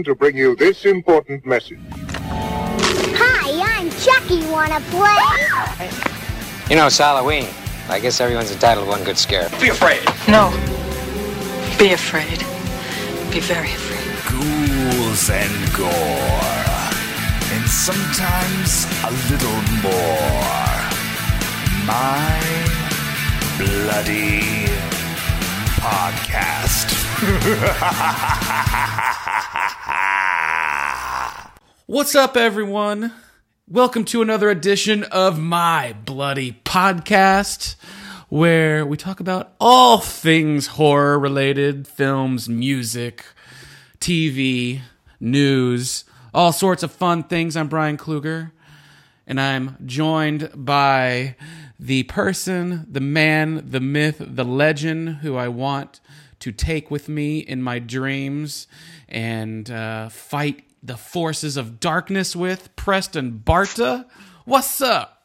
program to bring you this important message. Hi, I'm Chucky. Wanna play? You know, it's Halloween. I guess everyone's entitled to one good scare. Be afraid. No. Be afraid. Be very afraid. ghouls and gore, and sometimes a little more. My bloody podcast. What's up, everyone? Welcome to another edition of My Bloody Podcast, where we talk about all things horror related films, music, TV, news, all sorts of fun things. I'm Brian Kluger, and I'm joined by the person, the man, the myth, the legend who I want to take with me in my dreams and uh, fight the forces of darkness with, Preston Barta. What's up?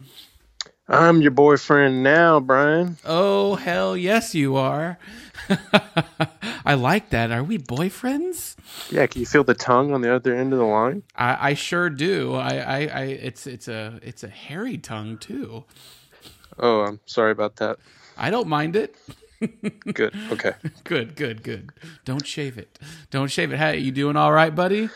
I'm your boyfriend now, Brian. Oh, hell yes, you are. I like that. Are we boyfriends? Yeah, can you feel the tongue on the other end of the line? I, I sure do. I, I, I, it's, it's a, it's a hairy tongue too. Oh, I'm sorry about that. I don't mind it. Good. Okay. good, good, good. Don't shave it. Don't shave it. Hey, you doing all right, buddy?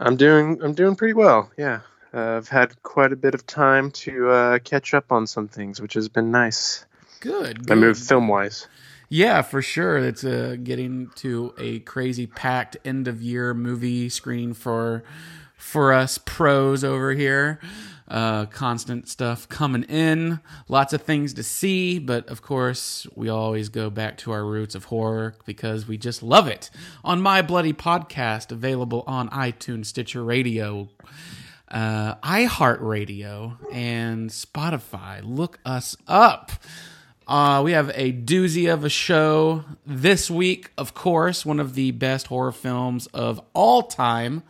I'm doing I'm doing pretty well. Yeah. Uh, I've had quite a bit of time to uh, catch up on some things, which has been nice. Good. I good. moved film wise. Yeah, for sure. It's uh, getting to a crazy packed end of year movie screening for for us pros over here. Uh, constant stuff coming in, lots of things to see, but of course, we always go back to our roots of horror because we just love it. On My Bloody Podcast, available on iTunes, Stitcher Radio, uh, iHeartRadio, and Spotify. Look us up. Uh, we have a doozy of a show this week, of course, one of the best horror films of all time.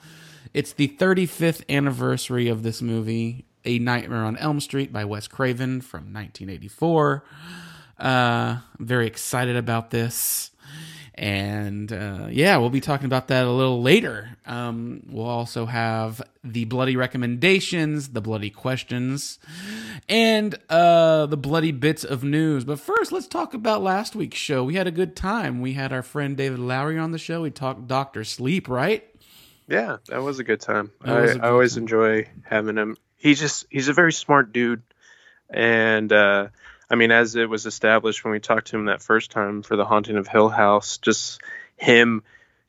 It's the 35th anniversary of this movie, A Nightmare on Elm Street by Wes Craven from 1984. Uh, I'm very excited about this. And uh, yeah, we'll be talking about that a little later. Um, we'll also have the bloody recommendations, the bloody questions, and uh, the bloody bits of news. But first, let's talk about last week's show. We had a good time. We had our friend David Lowery on the show. We talked Doctor Sleep, right? Yeah, that was a good time. I, good I always time. enjoy having him. He's just he's a very smart dude, and uh, I mean, as it was established when we talked to him that first time for the Haunting of Hill House, just him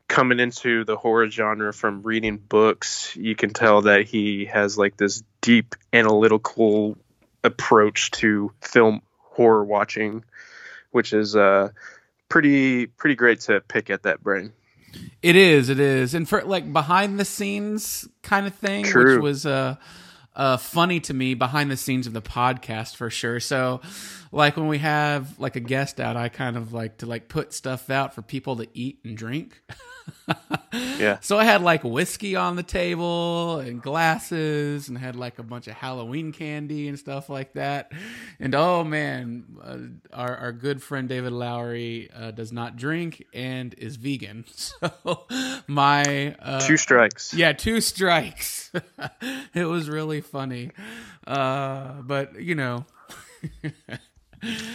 coming into the horror genre from reading books, you can tell that he has like this deep analytical approach to film horror watching, which is uh, pretty pretty great to pick at that brain. It is, it is, and for like behind the scenes kind of thing, which was uh, uh, funny to me behind the scenes of the podcast for sure. So, like when we have like a guest out, I kind of like to like put stuff out for people to eat and drink. Yeah. So I had like whiskey on the table and glasses, and had like a bunch of Halloween candy and stuff like that. And oh man, uh, our our good friend David Lowery uh, does not drink and is vegan. So my uh, Two strikes. yeah, two strikes. it was really funny, uh, but you know,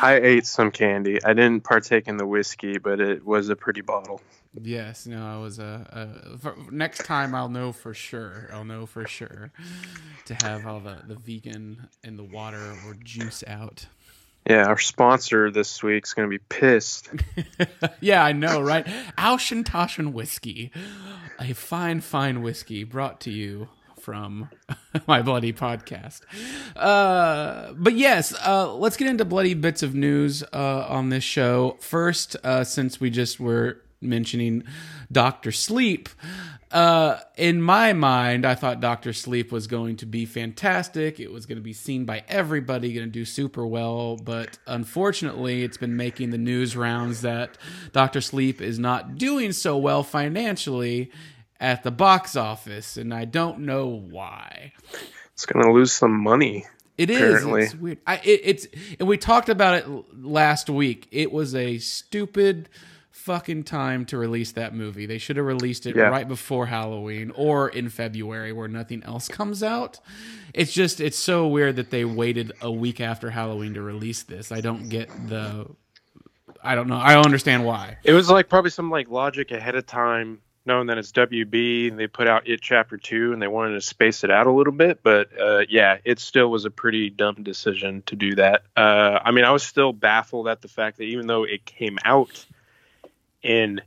I ate some candy. I didn't partake in the whiskey, but it was a pretty bottle. yes, no, I was a. Uh, for, next time, I'll know for sure. I'll know for sure to have all the the vegan and the water or juice out. Yeah, our sponsor this week's going to be pissed. yeah, I know, right? Auschentashen whiskey, a fine, fine whiskey brought to you from my bloody podcast. Uh, but yes, uh, let's get into bloody bits of news uh, on this show. First, uh, since we just were mentioning Doctor Sleep. Uh, in my mind, I thought Doctor Sleep was going to be fantastic. It was going to be seen by everybody, going to do super well. But unfortunately, it's been making the news rounds that Doctor Sleep is not doing so well financially at the box office, and I don't know why. It's going to lose some money. It is. Apparently. It's weird. I, it, it's and we talked about it last week. It was a stupid, fucking time to release that movie. They should have released it Yeah. right before Halloween or in February where nothing else comes out. It's just it's so weird that they waited a week after Halloween to release this. I don't get the I don't know. I don't understand why. It was like probably some like logic ahead of time, knowing that it's WB and they put out it chapter two and they wanted to space it out a little bit. But uh, yeah, it still was a pretty dumb decision to do that. Uh, I mean, I was still baffled at the fact that even though it came out in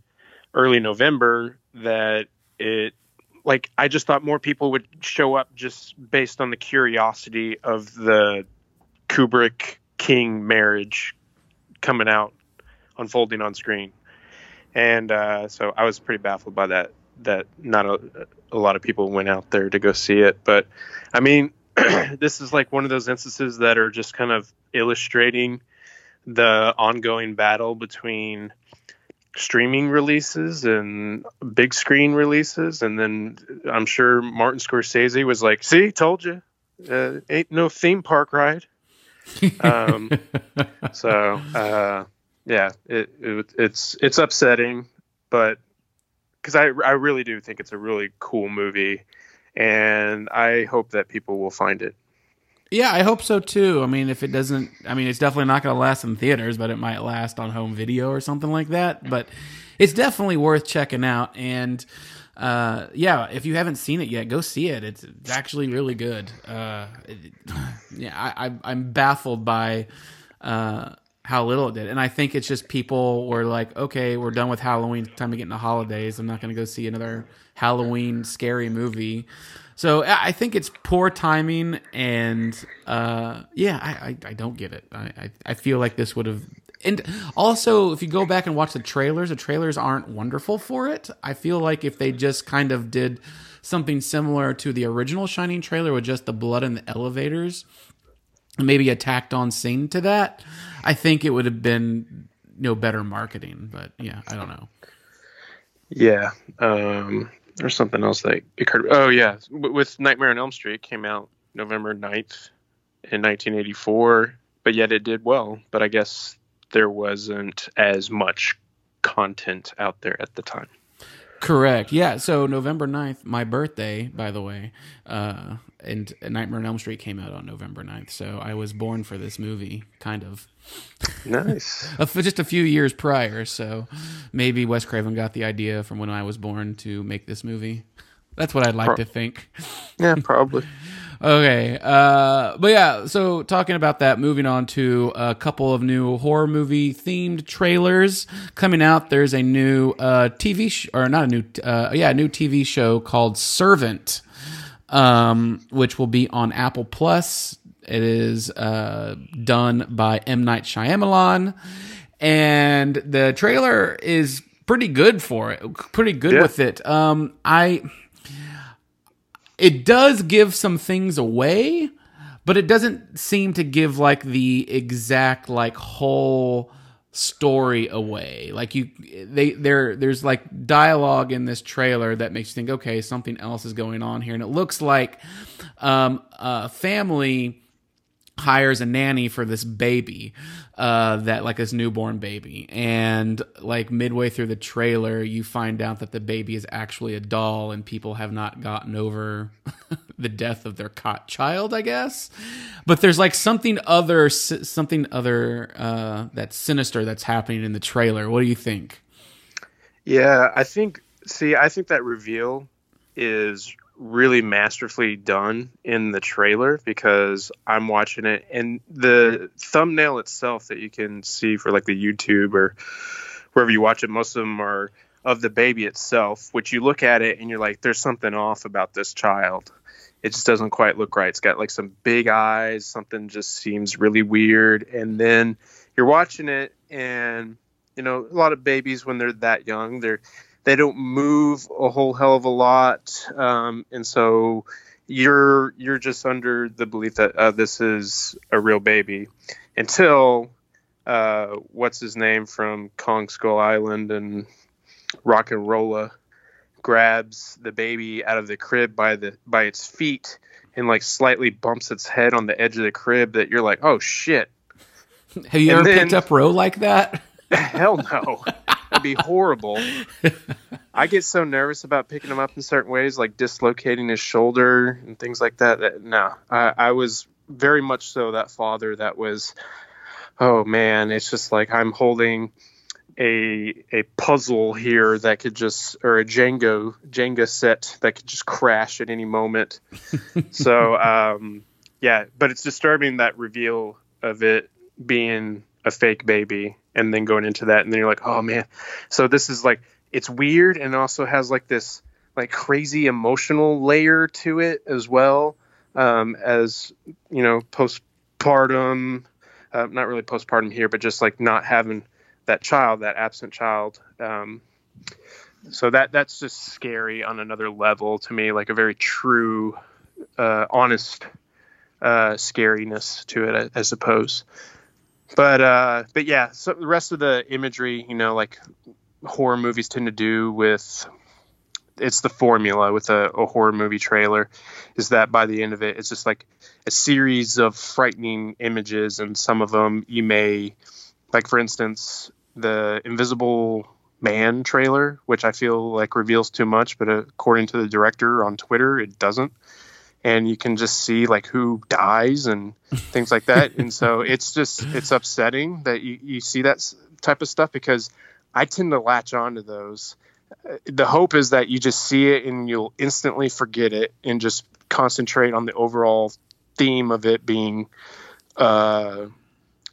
early November, that it like I just thought more people would show up just based on the curiosity of the Kubrick King marriage coming out unfolding on screen and uh, so I was pretty baffled by that. That not a, a lot of people went out there to go see it, but I mean, this is like one of those instances that are just kind of illustrating the ongoing battle between streaming releases and big screen releases, and then I'm sure Martin Scorsese was like, "See, told you, uh, ain't no theme park ride." um, so uh, yeah, it, it it's it's upsetting, but because I I really do think it's a really cool movie, and I hope that people will find it. Yeah, I hope so too. I mean, if it doesn't, I mean, it's definitely not going to last in theaters, but it might last on home video or something like that. But it's definitely worth checking out. And uh, yeah, if you haven't seen it yet, go see it. It's, actually really good. Uh, it- yeah, I, I'm baffled by uh, how little it did, and I think it's just people were like, okay, we're done with Halloween. Time to get into holidays. I'm not going to go see another Halloween scary movie. So I think it's poor timing, and uh, yeah, I, I, I don't get it. I, I, I feel like this would have. And also, if you go back and watch the trailers, the trailers aren't wonderful for it. I feel like if they just kind of did something similar to the original Shining trailer with just the blood in the elevators, maybe a tacked on scene to that, I think it would have been you know better marketing. But yeah, I don't know. Yeah. Um, there's something else that occurred. Oh yeah, with Nightmare on Elm Street came out November 9th in 1984, but yet it did well. But I guess there wasn't as much content out there at the time. Correct. Yeah. So November 9th, my birthday, by the way, uh, and Nightmare on Elm Street came out on November 9th. So I was born for this movie, kind of. Nice. Just a few years prior. So maybe Wes Craven got the idea from when I was born to make this movie. That's what I'd like Pro- to think. yeah, probably. Okay. Uh, but yeah, so talking about that, moving on to a couple of new horror movie themed trailers coming out. There's a new uh, TV sh- or not a new, uh, yeah, a new TV show called Servant, um, which will be on Apple Plus. It is uh, done by M Night Shyamalan, and the trailer is pretty good for it. Pretty good Yeah. with it. Um, I it does give some things away, but it doesn't seem to give like the exact like whole story away. Like you they there there's like dialogue in this trailer that makes you think okay, something else is going on here and it looks like um a family hires a nanny for this baby uh that like this newborn baby. And like midway through the trailer you find out that the baby is actually a doll and people have not gotten over the death of their caught child i guess. But there's like something other something other uh that's sinister that's happening in the trailer. What do you think? Yeah, I think. See, I think that reveal is really masterfully done in the trailer because I'm watching it and the thumbnail itself that you can see for like the YouTube or wherever you watch it, most of them are of the baby itself, which you look at it and you're like, there's something off about this child. It just doesn't quite look right. It's got like some big eyes, something just seems really weird. And then you're watching it and you know, a lot of babies when they're that young, they're they don't move a whole hell of a lot, um, and so you're you're just under the belief that uh, this is a real baby until uh, what's his name from Kong Skull Island and Rock and Rolla grabs the baby out of the crib by the by its feet and like slightly bumps its head on the edge of the crib that you're like oh shit. Have you And ever then- picked up row like that? Hell no It'd be horrible. I get so nervous about picking him up in certain ways, like dislocating his shoulder and things like that. that no, I, I was very much so that father that was. Oh man, it's just like I'm holding a a puzzle here that could just or a Jenga Jenga set that could just crash at any moment. so um, yeah, but it's disturbing that reveal of it being a fake baby and then going into that and then you're like, oh man. So this is like it's weird and also has like this like crazy emotional layer to it as well um, as you know postpartum uh, not really postpartum here but just like not having that child, that absent child. Um, so that that's just scary on another level to me, like a very true, uh, honest uh, scariness to it, I, I suppose. But uh, but yeah, so the rest of the imagery, you know, like horror movies tend to do with it's the formula with a, a, horror movie trailer is that by the end of it it's just like a series of frightening images and some of them you may like for instance the Invisible Man trailer, which I feel like reveals too much, but according to the director on Twitter, it doesn't. And you can just see like who dies and things like that. and so it's just it's upsetting that you, you see that type of stuff because I tend to latch on to those. The hope is that you just see it and you'll instantly forget it and just concentrate on the overall theme of it being, uh,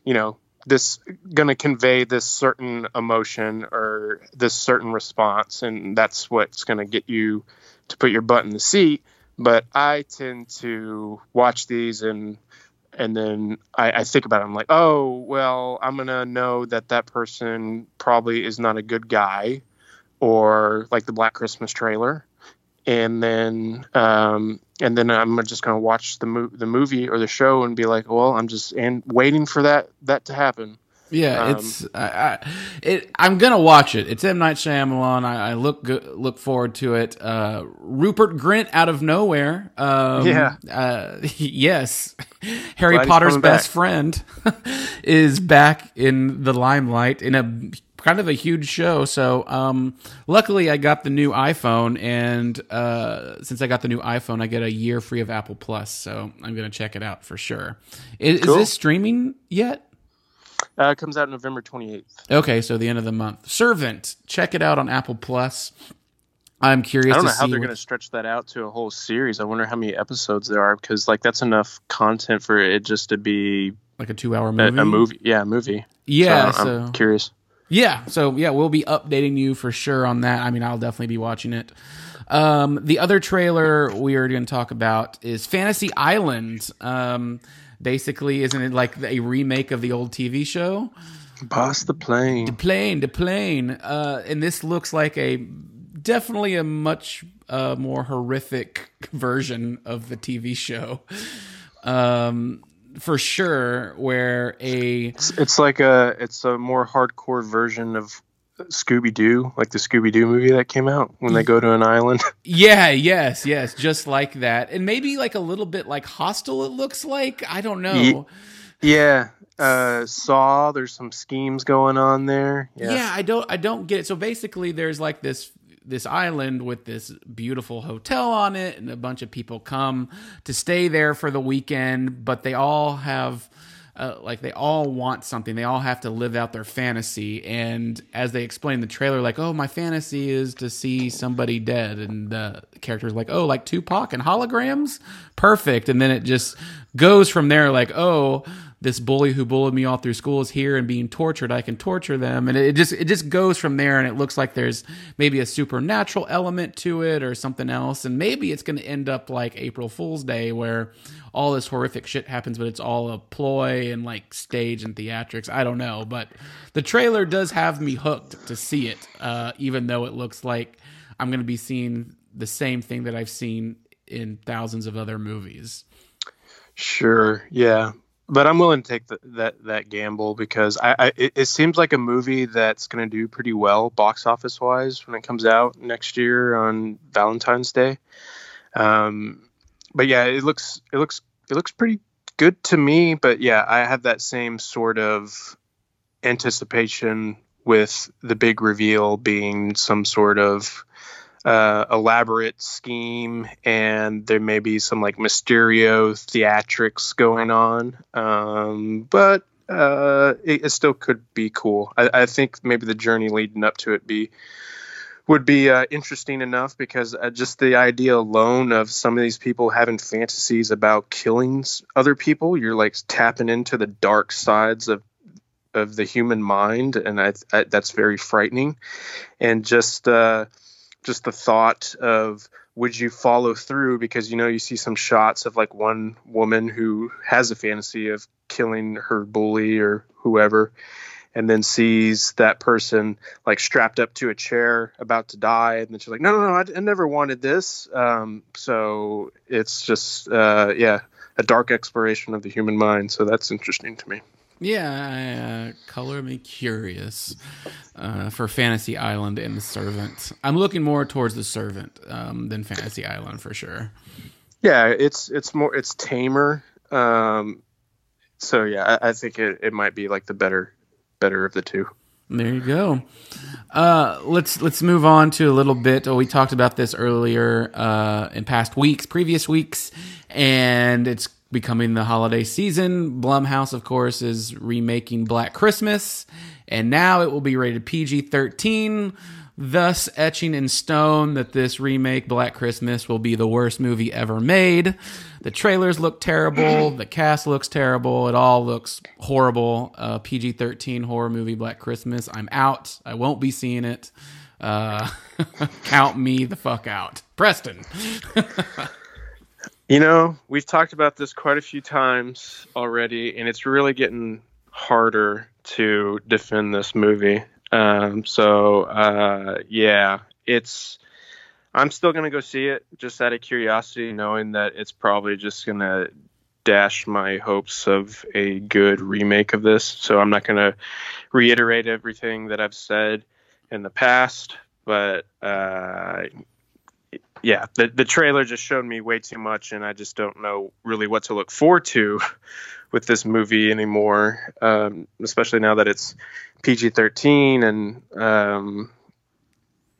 you know, this going to convey this certain emotion or this certain response and that's what's going to get you to put your butt in the seat but i tend to watch these and and then I, I think about it i'm like oh well i'm to know that that person probably is not a good guy or like the black christmas trailer and then um, and then I'm just to watch the mo- the movie or the show and be like, well, I'm just and waiting for that that to happen. Yeah, um, it's I, I, it. I'm gonna watch it. It's M Night Shyamalan. I, I look go, look forward to it. Uh, Rupert Grint out of nowhere. Um, yeah. Uh, yes, Harry Glad Potter's best back. friend is back in the limelight in a kind of a huge show. So, um, luckily, I got the new iPhone, and uh, since I got the new iPhone, I get a year free of Apple Plus. So I'm gonna check it out for sure. Is, cool. is this streaming yet? Uh, comes out November 28th. Okay, so the end of the month. Servant, check it out on Apple Plus. I'm curious. I don't know how they're going to stretch that out to a whole series. I wonder how many episodes there are because like that's enough content for it just to be like a two-hour movie. A, a movie, yeah, a movie. Yeah, so, so I'm curious. Yeah, so yeah, we'll be updating you for sure on that. I mean, I'll definitely be watching it. Um, the other trailer we are going to talk about is Fantasy Island. Um, basically, isn't it like a remake of the old TV show? Boss the plane. The plane, the plane. Uh, and this looks like a definitely a much uh, more horrific version of the TV show. Um, for sure where a it's, it's, like a it's a more hardcore version of Scooby Doo, like the Scooby Doo movie that came out when they go to an island. Yeah, yes, yes, just like that, and maybe like a little bit like Hostel. It looks like I don't know. Yeah, uh, Saw. There's some schemes going on there. Yeah. yeah, I don't, I don't get it. So basically, there's like this this island with this beautiful hotel on it, and a bunch of people come to stay there for the weekend, but they all have. Uh, like they all want something. They all have to live out their fantasy. And as they explain the trailer, like, oh, my fantasy is to see somebody dead, and the character's like, oh, like Tupac and holograms, perfect. And then it just goes from there, like, oh, this bully who bullied me all through school is here and being tortured. I can torture them, and it just it just goes from there. And it looks like there's maybe a supernatural element to it or something else, and maybe it's going to end up like April Fool's Day, where all this horrific shit happens, but it's all a ploy and like stage and theatrics. I don't know, but the trailer does have me hooked to see it, uh, even though it looks like I'm going to be seeing the same thing that I've seen in thousands of other movies. Sure. Yeah but I'm willing to take the, that that gamble because I, I it, it, seems like a movie that's going to do pretty well box office wise when it comes out next year on Valentine's Day. Um, but yeah, it looks it looks it looks pretty good to me. But yeah, I have that same sort of anticipation with the big reveal being some sort of uh, elaborate scheme, and there may be some like Mysterio theatrics going on. Um, but uh, it, it still could be cool. I, I think maybe the journey leading up to it be would be uh, interesting enough because uh, just the idea alone of some of these people having fantasies about killing other people, you're like tapping into the dark sides of of the human mind, and I, I, that's very frightening. And just uh, just the thought of would you follow through? Because you know you see some shots of like one woman who has a fantasy of killing her bully or whoever and then sees that person like strapped up to a chair about to die and then she's like no no no i, I never wanted this. Um, so it's just uh, yeah a dark exploration of the human mind. So that's interesting to me Yeah, uh, color me curious uh, for Fantasy Island and the Servant. I'm looking more towards the Servant um, than Fantasy Island for sure. yeah it's it's more it's tamer um, so yeah i, I think it, it might be like the better better of the two There you go. Uh, let's let's move on to a little bit. Oh, we talked about this earlier uh, in past weeks, previous weeks, and it's becoming the holiday season. Blumhouse, of course, is remaking Black Christmas, and now it will be rated PG thirteen. Thus, etching in stone that this remake, Black Christmas, will be the worst movie ever made. The trailers look terrible. The cast looks terrible. It all looks horrible. Uh, PG 13 horror movie, Black Christmas. I'm out. I won't be seeing it. Uh, count me the fuck out. Preston. You know, we've talked about this quite a few times already, and it's really getting harder to defend this movie. Um, so, uh, yeah, it's. I'm still gonna go see it just out of curiosity, knowing that it's probably just gonna dash my hopes of a good remake of this. So I'm not gonna reiterate everything that I've said in the past, but uh, yeah, the the trailer just showed me way too much, and I just don't know really what to look forward to with this movie anymore. Um, especially now that it's PG thirteen, and um,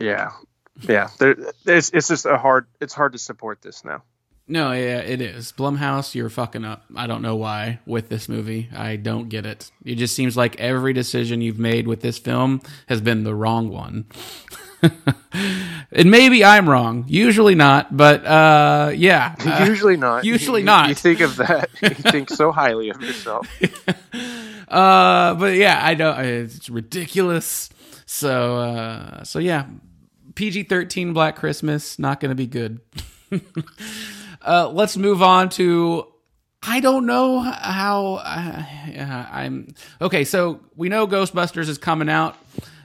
yeah, yeah, there, it's it's just a hard it's hard to support this now. No, yeah, it is. Blumhouse, you're fucking up. I don't know why with this movie. I don't get it. It just seems like every decision you've made with this film has been the wrong one. and maybe I'm wrong. Usually not, but uh, yeah. Uh, usually not. usually You- not. You think of that. You think so highly of yourself. Uh, but yeah, I know it's ridiculous. So, uh, so yeah, PG thirteen Black Christmas not going to be good. uh, let's move on to. I don't know how uh, I'm okay. So we know Ghostbusters is coming out.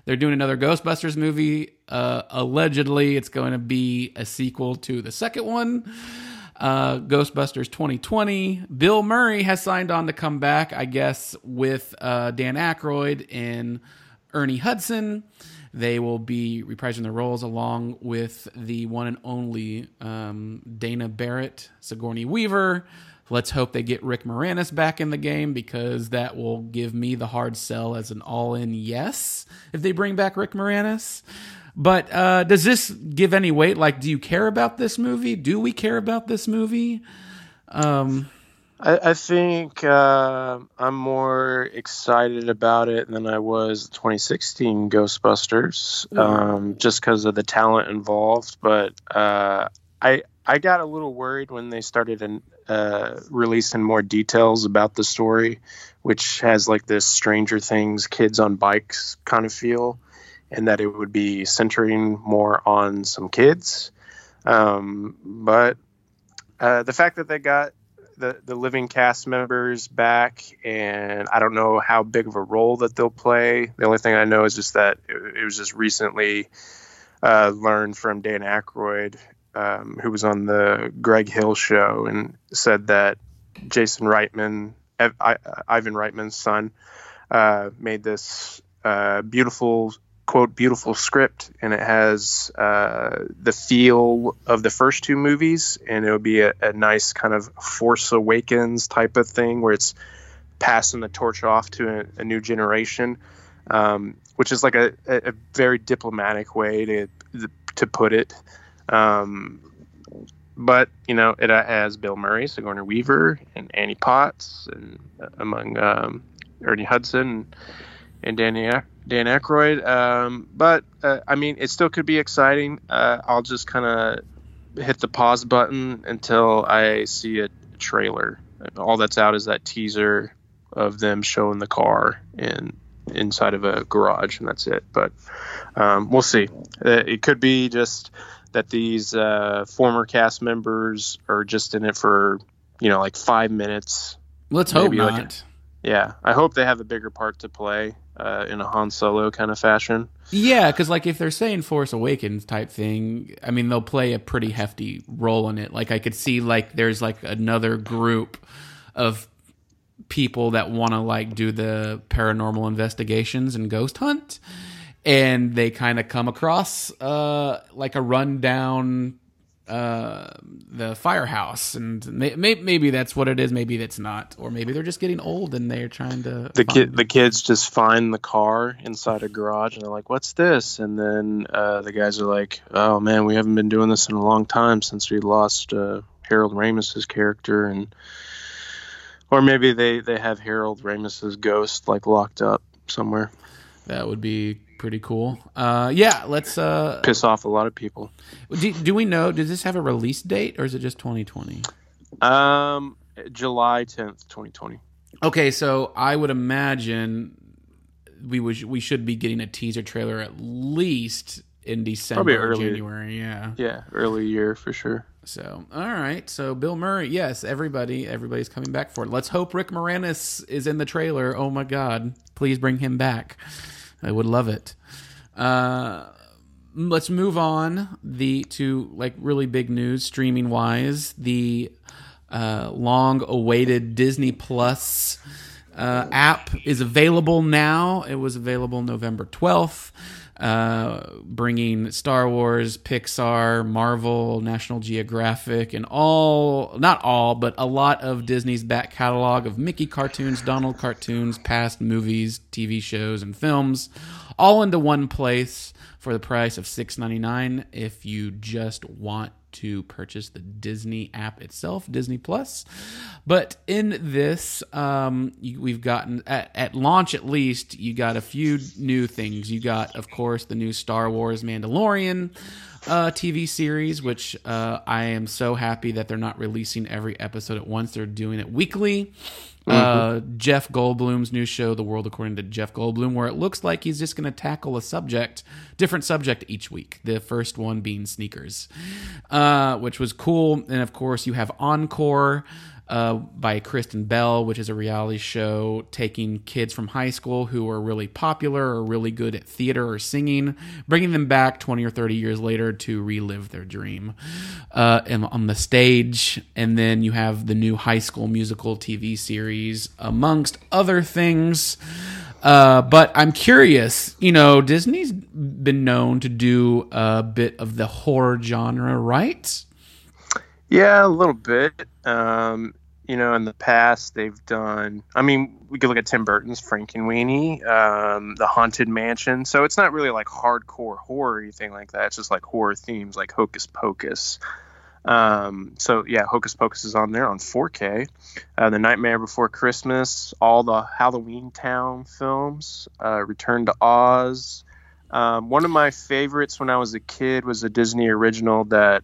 They're doing another Ghostbusters movie. Uh, allegedly, it's going to be a sequel to the second one uh, Ghostbusters 2020. Bill Murray has signed on to come back, I guess, with uh, Dan Aykroyd and Ernie Hudson. They will be reprising their roles along with the one and only um, Dana Barrett, Sigourney Weaver. Let's hope they get Rick Moranis back in the game because that will give me the hard sell as an all in yes if they bring back Rick Moranis. But uh, does this give any weight? Like, do you care about this movie? Do we care about this movie? Um, I, I think uh, I'm more excited about it than I was 2016 Ghostbusters, um, just because of the talent involved. But uh, I I got a little worried when they started in, uh, releasing more details about the story, which has like this Stranger Things kids on bikes kind of feel, and that it would be centering more on some kids. Um, but uh, the fact that they got the, the living cast members back, and I don't know how big of a role that they'll play. The only thing I know is just that it, it was just recently uh, learned from Dan Aykroyd, um, who was on the Greg Hill show, and said that Jason Reitman, Ev- I, Ivan Reitman's son, uh, made this uh, beautiful quote beautiful script and it has uh, the feel of the first two movies and it would be a, a nice kind of force awakens type of thing where it's passing the torch off to a, a new generation um, which is like a, a, a very diplomatic way to to put it. Um, but you know, it has Bill Murray, Sigourney Weaver, and Annie Potts, and uh, among um, Ernie Hudson and Danny Dan Aykroyd. Um, but uh, I mean, it still could be exciting. Uh, I'll just kind of hit the pause button until I see a trailer. All that's out is that teaser of them showing the car in inside of a garage, and that's it. But um, we'll see. Uh, it could be just that these uh, former cast members are just in it for you know like five minutes. Let's hope not. like Yeah, I hope they have a bigger part to play uh, in a Han Solo kind of fashion. Yeah, because like if they're saying Force Awakens type thing, I mean they'll play a pretty hefty role in it. Like I could see like there's like another group of people that want to like do the paranormal investigations and ghost hunt, and they kind of come across uh like a rundown uh the firehouse and may, may, maybe that's what it is maybe that's not or maybe they're just getting old and they're trying to The kid, the kids just find the car inside a garage, and they're like, "What's this?" And then uh, the guys are like, "Oh man, we haven't been doing this in a long time since we lost uh, Harold Ramis's character," and or maybe they they have Harold Ramis's ghost like locked up somewhere. that would be pretty cool uh yeah let's uh Piss off a lot of people. Do, do we know? Does this have a release date, or is it just 2020? Um, July tenth, twenty twenty. Okay, so I would imagine we would we should be getting a teaser trailer at least in December, Probably or early. January. Yeah. Yeah, early year for sure. So all right. So Bill Murray, yes, everybody, everybody's coming back for it. Let's hope Rick Moranis is in the trailer. Oh my God, please bring him back. I would love it. Uh, let's move on the to like really big news streaming wise the uh, long awaited disney plus uh, app is available now. It was available november 12th uh, bringing Star Wars, Pixar, Marvel, National Geographic, and all, not all, but a lot of Disney's back catalog of Mickey cartoons, Donald cartoons, past movies, TV shows, and films, all into one place for the price of $6.99 if you just want to purchase the Disney app itself, Disney Plus. But in this, um, we've gotten at, at launch at least, you got a few new things. You got, of course, the new Star Wars Mandalorian uh, TV series, which uh, I am so happy that they're not releasing every episode at once. They're doing it weekly. Uh, Jeff Goldblum's new show, The World According to Jeff Goldblum, where it looks like he's just going to tackle a subject, different subject each week. The first one being sneakers, uh, which was cool. And of course, you have Encore uh, by Kristen Bell, which is a reality show taking kids from high school who are really popular or really good at theater or singing, bringing them back 20 or 30 years later to relive their dream uh, and on the stage. And then you have the new High School Musical TV series, amongst other things. Uh, but I'm curious, you know, Disney's been known to do a bit of the horror genre, right? Yeah, a little bit. Um, you know, in the past they've done. I mean, we could look at Tim Burton's Frankenweenie, um, the Haunted Mansion. So it's not really like hardcore horror or anything like that. It's just like horror themes, like Hocus Pocus. Um, so yeah, Hocus Pocus is on there on 4K. Uh, the Nightmare Before Christmas, all the Halloween Town films, uh, Return to Oz. Um, one of my favorites when I was a kid was a Disney original that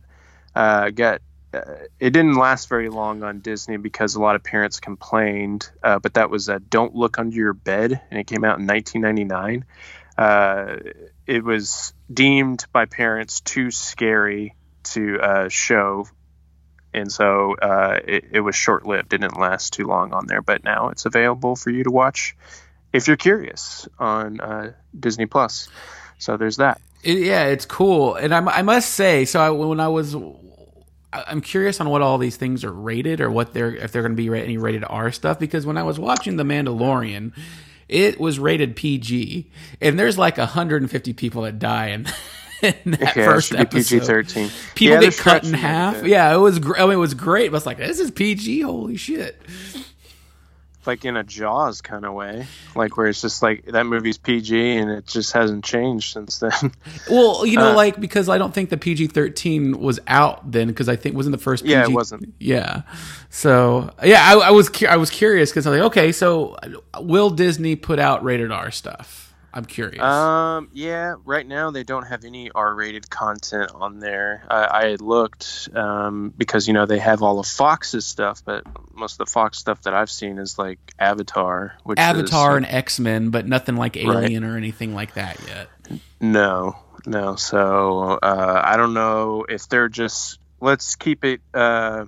uh, got it didn't last very long on Disney because a lot of parents complained. Uh, but that was uh, "Don't Look Under Your Bed," and it came out in 1999. Uh, it was deemed by parents too scary to uh, show, and so uh, it, it was short-lived. It didn't last too long on there, but now it's available for you to watch if you're curious on uh, Disney Plus. So there's that. It, yeah, it's cool, and I, I must say, so I, when I was, I'm curious on what all these things are rated, or what they're if they're going to be any rated R stuff. Because when I was watching The Mandalorian, it was rated PG, and there's like 150 people that die in, in that Yeah, it first should be episode. PG-13. People Yeah, get cut in stretching it a half. Yeah, it was. Gr- I mean, it was great. But I was like, this is PG. Holy shit! Like in a Jaws kind of way, like where it's just like that movie's PG and it just hasn't changed since then. Well, you know, Uh, like because I don't think the PG thirteen was out then because I think wasn't the first. PG, Yeah, it wasn't. Yeah, so yeah, I, I was cu- I was curious because I was like, okay, so will Disney put out rated R stuff? I'm curious. Um, yeah, right now they don't have any R-rated content on there. I, I looked um, because you know they have all of Fox's stuff, but most of the Fox stuff that I've seen is like Avatar, which Avatar is, and X Men, but nothing like Alien or anything like that yet. No, no. So uh, I don't know if they're just let's keep it uh,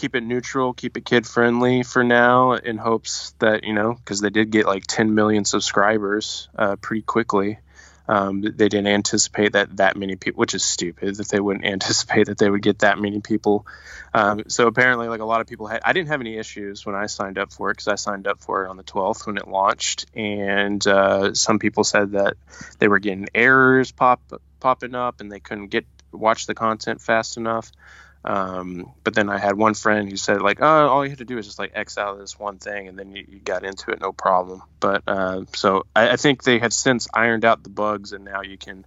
keep it neutral, keep it kid friendly for now, in hopes that you know because they did get like 10 million subscribers uh, pretty quickly. Um, they didn't anticipate that that many people, which is stupid that they wouldn't anticipate that they would get that many people. Um, so apparently, like a lot of people had, I didn't have any issues when I signed up for it because I signed up for it on the 12th when it launched, and uh, some people said that they were getting errors pop popping up and they couldn't get watch the content fast enough. Um, but then I had one friend who said like, oh, all you had to do is just like X out this one thing, and then you, you got into it, no problem. But uh, so I, I think they have since ironed out the bugs, and now you can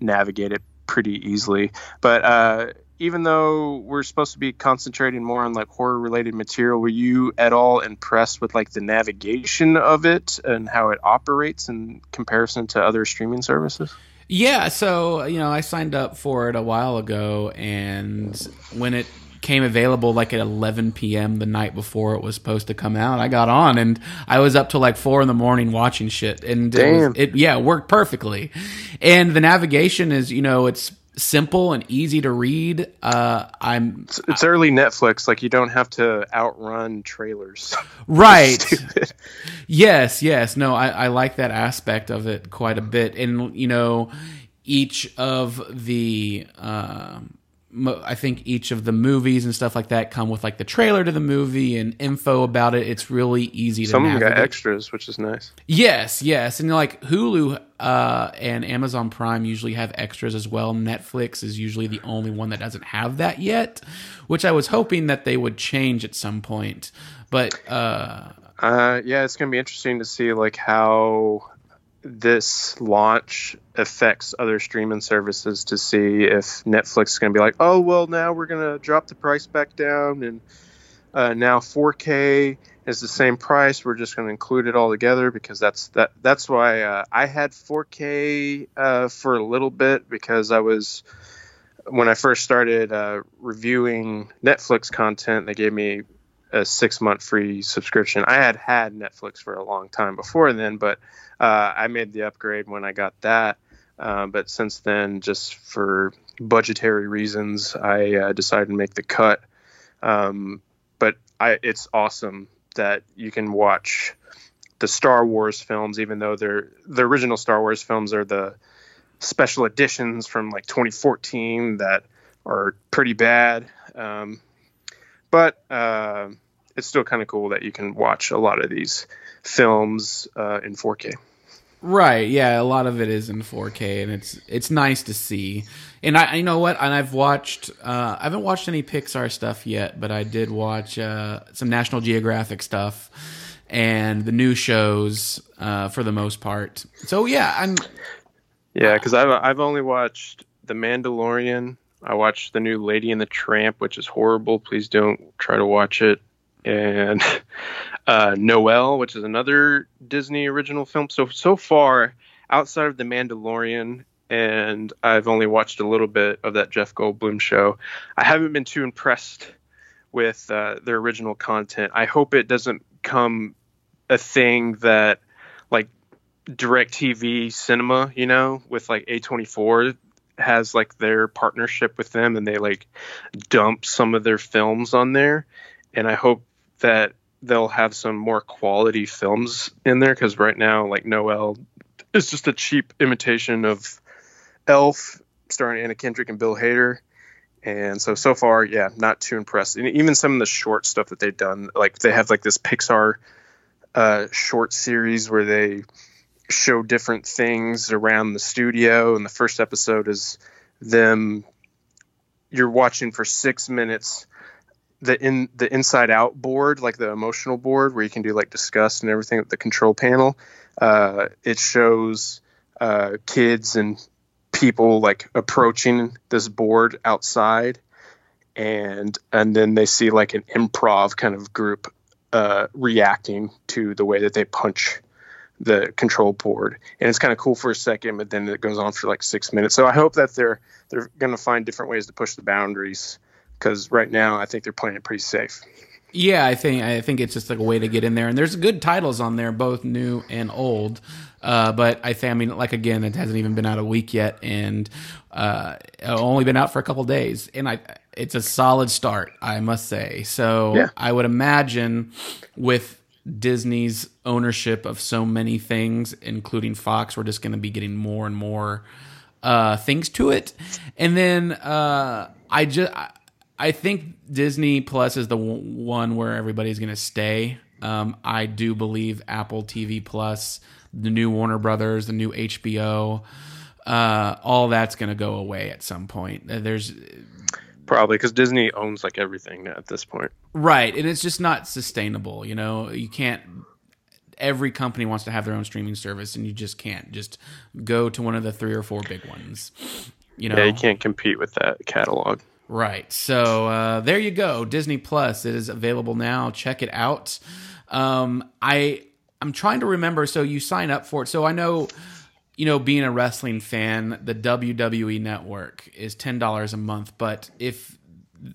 navigate it pretty easily. But uh, even though we're supposed to be concentrating more on like horror related material, were you at all impressed with like the navigation of it and how it operates in comparison to other streaming services? Yeah, so you know, I signed up for it a while ago, and when it came available, like at 11 p.m. the night before it was supposed to come out, I got on, and I was up till like four in the morning watching shit, and it, was, it yeah, it worked perfectly. And the navigation is, you know, it's simple and easy to read. Uh, I'm It's, it's early Netflix, like you don't have to outrun trailers. right. Yes, yes. No, I, I like that aspect of it quite a bit. And, you know, each of the, um, mo- I think each of the movies and stuff like that come with like the trailer to the movie and info about it. It's really easy to Some of them navigate. got extras, which is nice. Yes, yes, and like Hulu uh, and Amazon Prime usually have extras as well. Netflix is usually the only one that doesn't have that yet, which I was hoping that they would change at some point. But uh, Uh, yeah, it's gonna be interesting to see like how this launch affects other streaming services to see if Netflix is gonna be like, oh well, now we're gonna drop the price back down, and uh, now 4K is the same price. We're just gonna include it all together because that's that. That's why uh, I had 4K uh, for a little bit because I was when I first started uh, reviewing Netflix content. They gave me a six month free subscription. I had had Netflix for a long time before then, but uh, I made the upgrade when I got that. Uh, but since then, just for budgetary reasons, I uh, decided to make the cut. Um, but I, it's awesome that you can watch the Star Wars films, even though they're the original Star Wars films are the special editions from like 2014 that are pretty bad. Um, but uh, it's still kind of cool that you can watch a lot of these films uh, in 4K. Right, yeah, a lot of it is in 4K, and it's it's nice to see. And I, you know what? And I've watched, uh, I haven't watched any Pixar stuff yet, but I did watch uh, some National Geographic stuff and the new shows uh, for the most part. So yeah, I'm Yeah, because I've I've only watched The Mandalorian. I watched the new Lady and the Tramp, which is horrible. Please don't try to watch it. And uh, Noel, which is another Disney original film. So so far, outside of The Mandalorian, and I've only watched a little bit of that Jeff Goldblum show. I haven't been too impressed with uh, their original content. I hope it doesn't come a thing that like DirecTV cinema, you know, with like A24 has like their partnership with them and they like dump some of their films on there. And I hope that they'll have some more quality films in there because right now, like Noel is just a cheap imitation of Elf starring Anna Kendrick and Bill Hader. And so so far, yeah, not too impressed. And even some of the short stuff that they've done, like they have like this Pixar uh, short series where they show different things around the studio. And the first episode is them. You're watching for six minutes the in the inside out board, like the emotional board where you can do like Disgust and everything. The control panel, uh, it shows uh, kids and people like approaching this board outside, and and then they see like an improv kind of group uh, reacting to the way that they punch the control board and it's kind of cool for a second but then it goes on for like six minutes so i hope that they're they're going to find different ways to push the boundaries because right now i think they're playing it pretty safe Yeah, I think I think it's just like a way to get in there, and there's good titles on there, both new and old. Uh, but I think I mean, like again, it hasn't even been out a week yet, and uh, only been out for a couple days, and I it's a solid start, I must say. So Yeah. I would imagine with Disney's ownership of so many things, including Fox, we're just going to be getting more and more uh, things to it. And then uh, I just I, think Disney Plus is the one where everybody's going to stay. Um, I do believe Apple TV Plus, the new Warner Brothers, the new HBO, uh, all that's going to go away at some point. There's probably because disney owns like everything at this point Right, and it's just not sustainable. You know, you can't. Every company wants to have their own streaming service, and you just can't just go to one of the three or four big ones. You know, yeah you can't compete with that catalog Right. So uh, there you go. Disney Plus. It is available now. Check it out. Um, I I'm trying to remember. So you sign up for it. So I know, you know, being a wrestling fan, the WWE Network is ten dollars a month. But if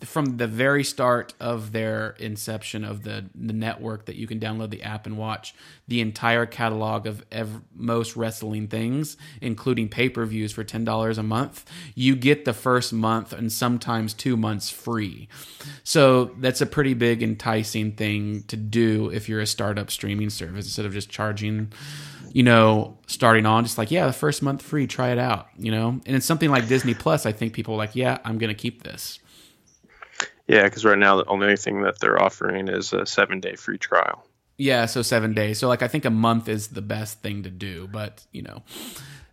from the very start of their inception of the the network that you can download the app and watch the entire catalog of ev- most wrestling things, including pay per views for ten dollars a month, you get the first month and sometimes two months free. So that's a pretty big enticing thing to do if you're a startup streaming service instead of just charging. You know, starting on just like, yeah, the first month free, try it out, you know? And it's something like Disney Plus, I think people are like, yeah, I'm going to keep this. yeah because right now the only thing that they're offering is a seven day free trial Yeah, so seven days. So like I think a month is the best thing to do, but you know,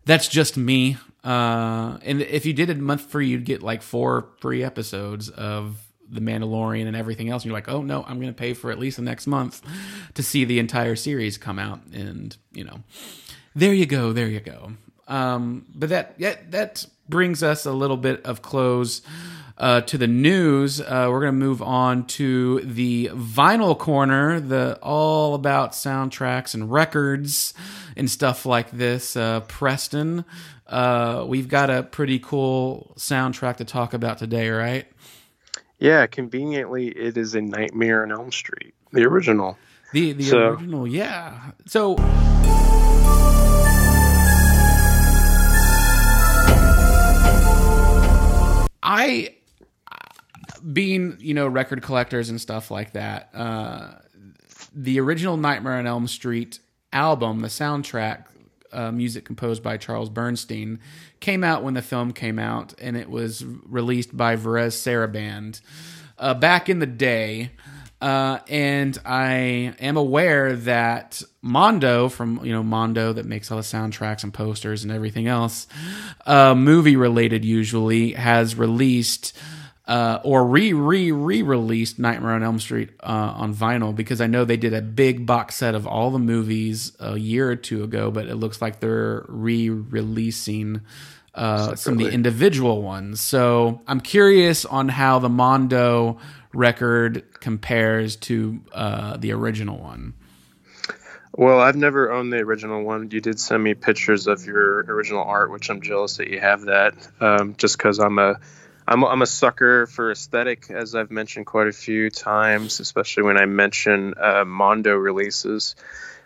that's just me. Uh, and if you did a month free, you'd get like four free episodes of The Mandalorian and everything else. And you're like, oh no, I'm going to pay for at least the next month to see the entire series come out. And you know, there you go, there you go. Um, but that that that brings us a little bit of close uh, to the news. Uh, we're going to move on to the vinyl corner, the all about soundtracks and records and stuff like this. Uh, Preston, uh, we've got a pretty cool soundtrack to talk about today, right? Yeah conveniently it is a nightmare on elm street the original The the So- original, yeah. So I being, you know, record collectors and stuff like that, uh the original Nightmare on Elm Street album, the soundtrack, uh, music composed by Charles Bernstein, came out when the film came out, and it was released by Varese Sarabande uh, back in the day. Uh, and I am aware that Mondo from you know Mondo that makes all the soundtracks and posters and everything else, uh, movie related usually has released uh, or re re re released Nightmare on Elm Street uh, on vinyl because I know they did a big box set of all the movies a year or two ago, but it looks like they're re releasing uh, some of the individual ones. So I'm curious on how the Mondo record compares to uh, the original one. Well, I've never owned the original one. You did send me pictures of your original art, which I'm jealous that you have that. Um, just because I'm a, I'm a, I'm a sucker for aesthetic, as I've mentioned quite a few times, especially when I mention uh, Mondo releases.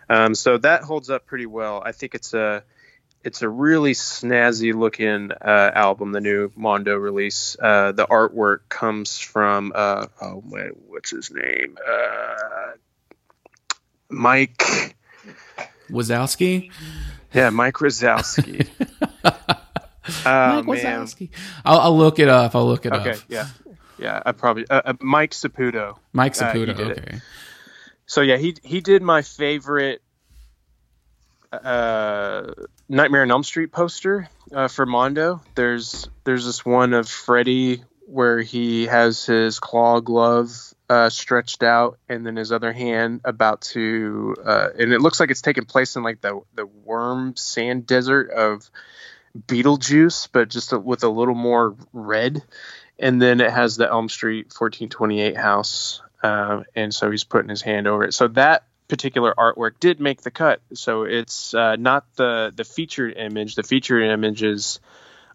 Um, so that holds up pretty well. I think it's a, it's a really snazzy looking uh, album. The new Mondo release. Uh, the artwork comes from uh, oh wait, what's his name? Uh, Mike. Wazowski, Yeah, Mike Wazowski. oh, Mike. Wazowski. I'll, I'll look it up. I'll look it Okay, up. Okay. Yeah, yeah. I probably uh, uh, Mike Saputo. Mike Uh, Saputo. it. okay. So yeah, he he did my favorite uh, Nightmare on Elm Street poster uh, for Mondo. There's there's this one of Freddy where he has his claw glove uh, stretched out, and then his other hand about to, uh, and it looks like it's taking place in like the the worm sand desert of Beetlejuice, but just a, with a little more red. And then it has the Elm Street 1428 house, uh, and so he's putting his hand over it. So that particular artwork did make the cut. So it's uh, not the the featured image. The featured image is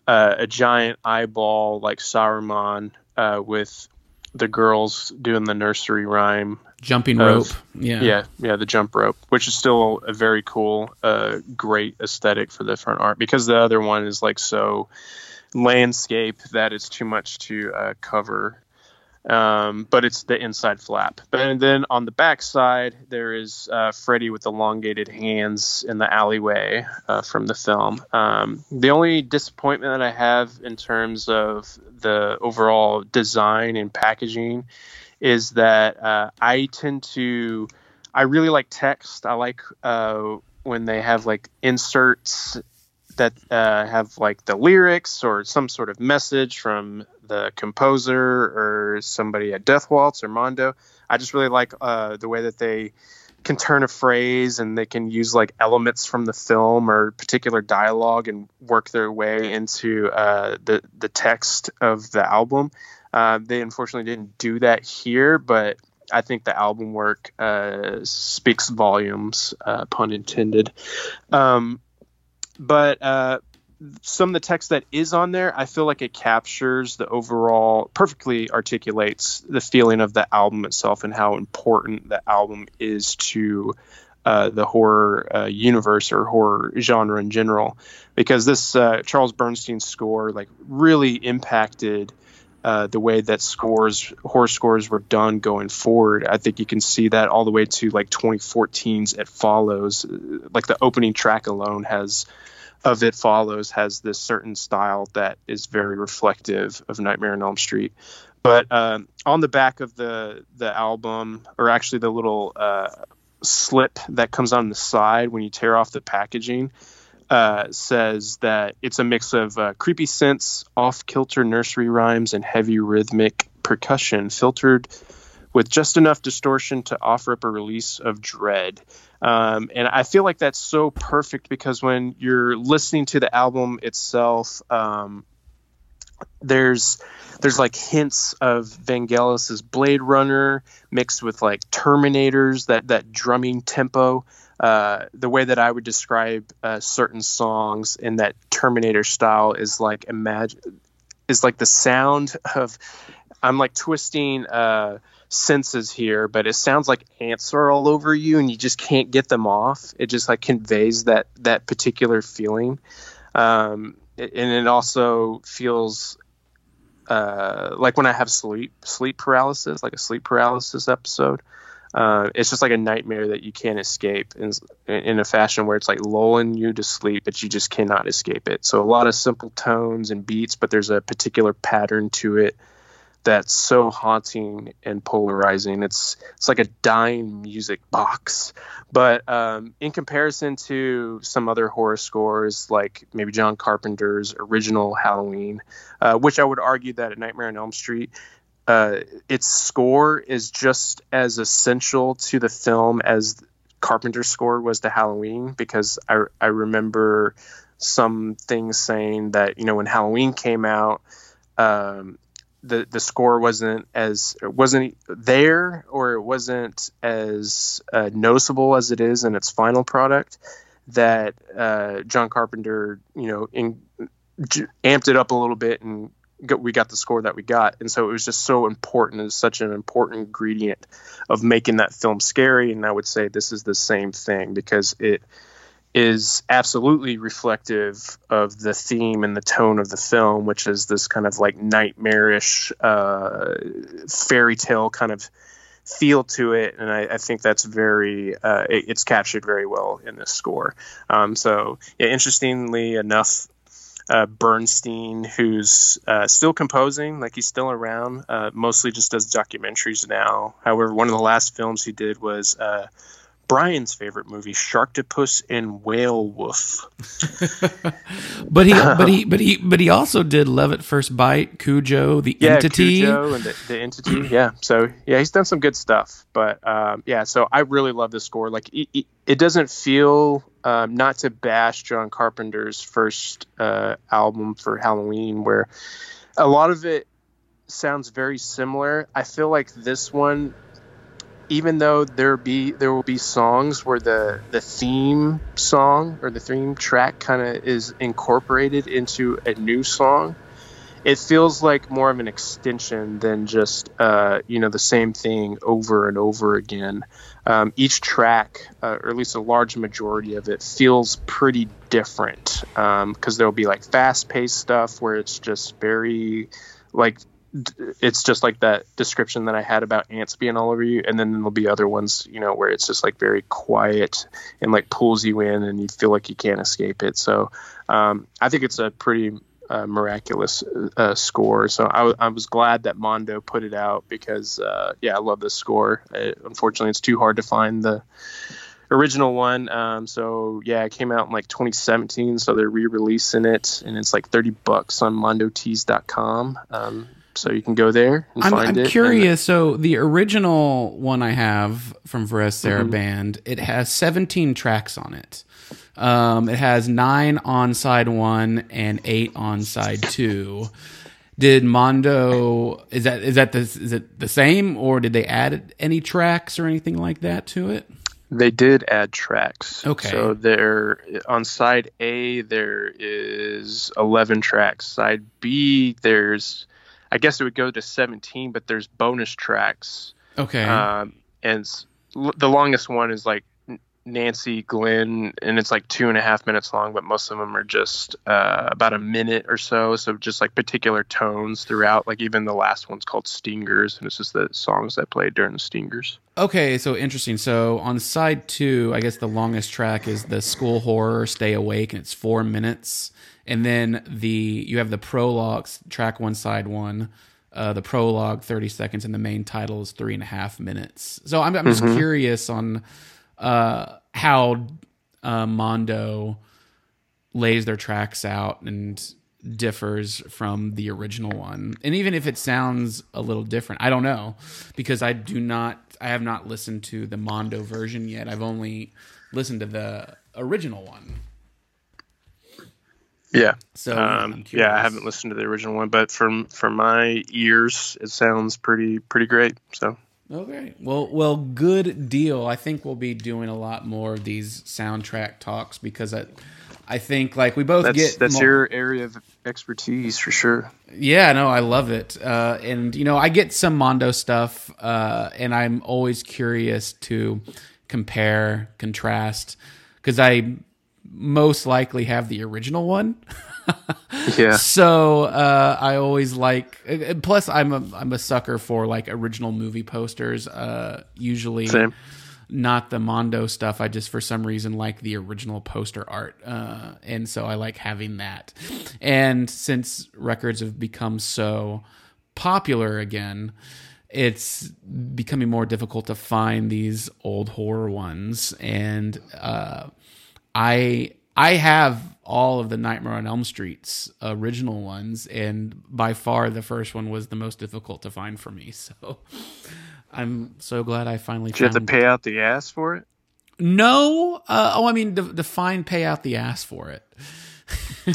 uh, a giant eyeball like Saruman uh, with the girls doing the nursery rhyme. Jumping of- rope. Yeah. Yeah, yeah, the jump rope, which is still a very cool, uh, great aesthetic for the front art because the other one is like so landscape that it's too much to uh, cover. Um, but it's the inside flap. And then on the back side, there is uh, Freddy with elongated hands in the alleyway uh, from the film. Um, the only disappointment that I have in terms of the overall design and packaging is that uh, I tend to, I really like text. I like uh, when they have like inserts that uh, have like the lyrics or some sort of message from the composer or somebody at Death Waltz or Mondo. I just really like uh, the way that they can turn a phrase and they can use like elements from the film or particular dialogue and work their way into uh, the the text of the album. Uh, they unfortunately didn't do that here, but I think the album work uh, speaks volumes, uh, pun intended. Um, but uh, some of the text that is on there, I feel like it captures the overall, perfectly articulates the feeling of the album itself and how important the album is to uh, the horror uh, universe or horror genre in general. Because this uh, Charles Bernstein score, like, really impacted. Uh, the way that scores horror scores were done going forward i think you can see that all the way to like 2014's it follows like the opening track alone has of it follows has this certain style that is very reflective of nightmare on elm street. But um, on the back of the the album or actually the little uh, slip that comes on the side when you tear off the packaging uh, says that it's a mix of uh, creepy synths, off-kilter nursery rhymes, and heavy rhythmic percussion, filtered with just enough distortion to offer up a release of dread. Um, and I feel like that's so perfect because when you're listening to the album itself, um, there's there's like hints of Vangelis's Blade Runner mixed with like Terminators, that that drumming tempo. Uh, the way that I would describe uh, certain songs in that Terminator style is like imagine is like the sound of I'm like twisting uh, senses here, but it sounds like ants are all over you and you just can't get them off. It just like conveys that that particular feeling, um, and it also feels uh, like when I have sleep sleep paralysis, like a sleep paralysis episode. Uh, it's just like a nightmare that you can't escape in, in a fashion where it's like lulling you to sleep, but you just cannot escape it. So a lot of simple tones and beats, but there's a particular pattern to it that's so haunting and polarizing. It's it's like a dying music box. But um, in comparison to some other horror scores, like maybe John Carpenter's original Halloween, uh, which I would argue that A Nightmare on Elm Street, uh, its score is just as essential to the film as Carpenter's score was to Halloween, because I I remember some things saying that you know when Halloween came out. Um, the the score wasn't as wasn't there or it wasn't as uh, noticeable as it is in its final product that uh, John Carpenter you know in, j- amped it up a little bit and we got the score that we got and so it was just so important it's such an important ingredient of making that film scary and I would say this is the same thing because it is absolutely reflective of the theme and the tone of the film, which is this kind of like nightmarish uh, fairy tale kind of feel to it, and I, I think that's very uh, it, it's captured very well in this score. Um, so, yeah, interestingly enough. Uh, Bernstein, who's uh, still composing, like he's still around, uh, mostly just does documentaries now. However, one of the last films he did was uh, Brian's favorite movie, Sharktopus and Whale Wolf. But he, but he, but he, but he also did Love at First Bite, Cujo, the Yeah, entity. Cujo and the, the entity. Yeah, so yeah, he's done some good stuff. But um, yeah, so I really love the score. Like it, it, it doesn't feel um, not to bash John Carpenter's first uh, album for Halloween, where a lot of it sounds very similar. I feel like this one, even though there be there will be songs where the the theme song or the theme track kind of is incorporated into a new song, it feels like more of an extension than just uh, you know the same thing over and over again. Um, each track, uh, or at least a large majority of it, feels pretty different because there'll be like fast-paced stuff where it's just very like it's just like that description that I had about ants being all over you, and then there'll be other ones, you know, where it's just like very quiet and like pulls you in, and you feel like you can't escape it. So um, I think it's a pretty uh, miraculous uh, score. So I, w- I was glad that Mondo put it out because uh, yeah, I love this score. It, unfortunately, it's too hard to find the original one. Um, so yeah, it came out in like 2017. So they're re-releasing it, and it's like 30 bucks on MondoTees.com. Um, so you can go there and I'm, find I'm it. curious. So the original one I have from Varese Mm-hmm. Band, it has 17 tracks on it. Um, it has nine on side one and eight on side two. Did Mondo is that is that the, is it the same or did they add any tracks or anything like that to it? They did add tracks. Okay. So there on side A there is 11 tracks. Side B there's I guess it would go to 17, but there's bonus tracks. Okay. Um, and the longest one is like Nancy Glenn, and it's like two and a half minutes long, but most of them are just uh, about a minute or so. So just like particular tones throughout. Like even the last one's called Stingers, and it's just the songs that played during the Stingers. Okay, so interesting. So on side two, I guess the longest track is the school horror "Stay Awake," and it's four minutes. And then the you have the prologues track one, side one. Uh, the prologue thirty seconds, and the main title is three and a half minutes. So I'm, I'm just curious on uh, how uh, Mondo lays their tracks out and differs from the original one. And even if it sounds a little different, I don't know because I do not I have not listened to the Mondo version yet. I've only listened to the original one. Yeah. So I'm Um, curious. yeah, I haven't listened to the original one, but from from my ears, it sounds pretty pretty great. So Okay. Well, well, good deal. I think we'll be doing a lot more of these soundtrack talks because I, I think like we both that's get that's more- your area of expertise for sure. Yeah, no, I love it. Uh, and you know, I get some Mondo stuff, uh, and I'm always curious to compare, contrast, because I most likely have the original one. Yeah. So uh, I always like. Plus, I'm a I'm a sucker for like original movie posters. Uh, usually, Same. not the Mondo stuff. I just for some reason like the original poster art, uh, and so I like having that. And since records have become so popular again, it's becoming more difficult to find these old horror ones. And uh, I I have all of the Nightmare on Elm Street's original ones, and by far the first one was the most difficult to find for me. So I'm so glad I finally Did you have to pay out the ass for it? No, uh, oh, I mean, de- define pay out the ass for it.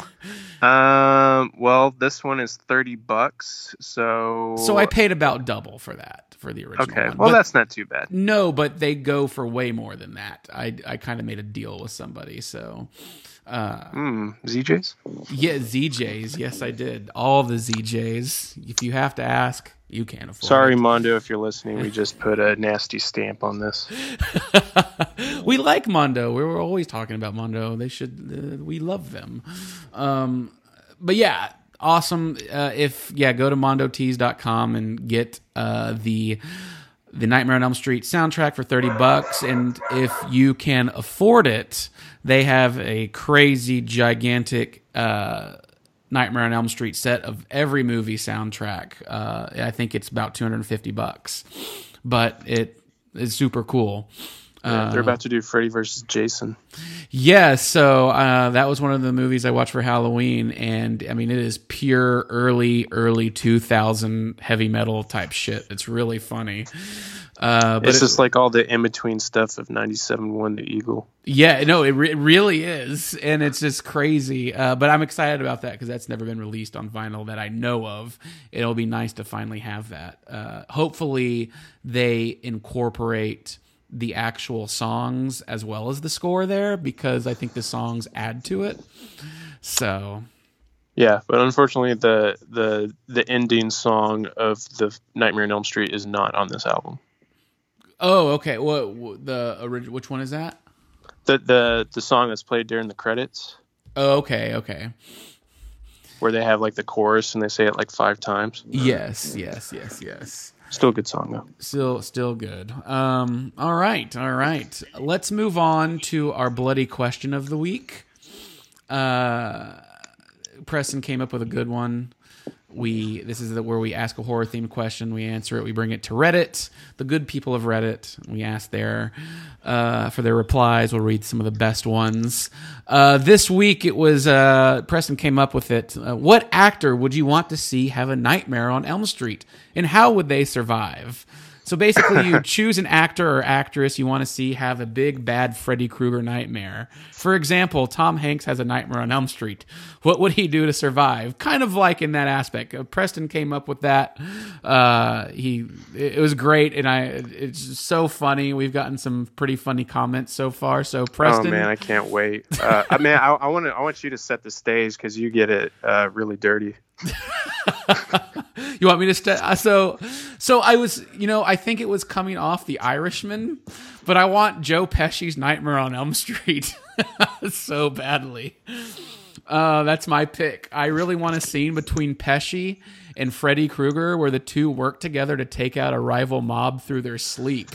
Um. Well, this one is thirty bucks. So. So I paid about double for that for the original. Okay. one. Well, But- that's not too bad. no, but they go for way more than that. I I kind of made a deal with somebody, so Hmm. ZJ's. yeah, ZJs. Yes, I did all the ZJs. If you have to ask, you can't afford. Sorry, it. Mondo, if you're listening. We just put a nasty stamp on this. we like Mondo. We were always talking about Mondo. They should. Uh, we love them. Um, but yeah, awesome. Uh, if yeah, go to mondotees.com and get uh, the the Nightmare on Elm Street soundtrack for 30 bucks and if you can afford it, they have a crazy gigantic uh, Nightmare on Elm Street set of every movie soundtrack. Uh, I think it's about 250 bucks. But it is super cool. Yeah, they're about to do Freddy versus Jason. Yeah, so uh, that was one of the movies I watched for Halloween, and I mean, it is pure early, early 2000 heavy metal type shit. It's really funny. Uh, but it's it- just like all the in between stuff of '97 One the Eagle. Yeah, no, it, re- it really is, and it's just crazy. Uh, but I'm excited about that because that's never been released on vinyl that I know of. It'll be nice to finally have that. Uh, hopefully, they incorporate the actual songs as well as the score there because I think the songs add to it. So Yeah, but unfortunately, the the the ending song of the Nightmare on Elm Street is not on this album. Oh, okay. What what- the original? Which one is that? The the the song that's played during the credits, Oh, okay, okay. where they have like the chorus and they say it like five times. Yes, yes, yes, yes. Still a good song though. Still, still good. Um, all right, all right. Let's move on to our bloody question of the week. Uh, Preston came up with a good one. We this is the, where we ask a horror themed question, we answer it, we bring it to Reddit. The good people of Reddit, we ask their uh, for their replies. We'll read some of the best ones. Uh, this week it was uh, Preston came up with it. Uh, what actor would you want to see have a nightmare on Elm Street, and how would they survive? So basically, you choose an actor or actress you want to see have a big bad Freddy Krueger nightmare. For example, Tom Hanks has a nightmare on Elm Street. What would he do to survive? Kind of like in that aspect. Uh, Preston came up with that. Uh, he it it was great, and I it's so funny. We've gotten some pretty funny comments so far. So Preston, Oh man, I can't wait. Uh, I mean, I, I want to I want you to set the stage because you get it uh, really dirty. You want me to st- uh, so so I was you know I think it was coming off The Irishman, but I want Joe Pesci's Nightmare on Elm Street so badly. Uh, that's my pick. I really want a scene between Pesci and Freddy Krueger where the two work together to take out a rival mob through their sleep.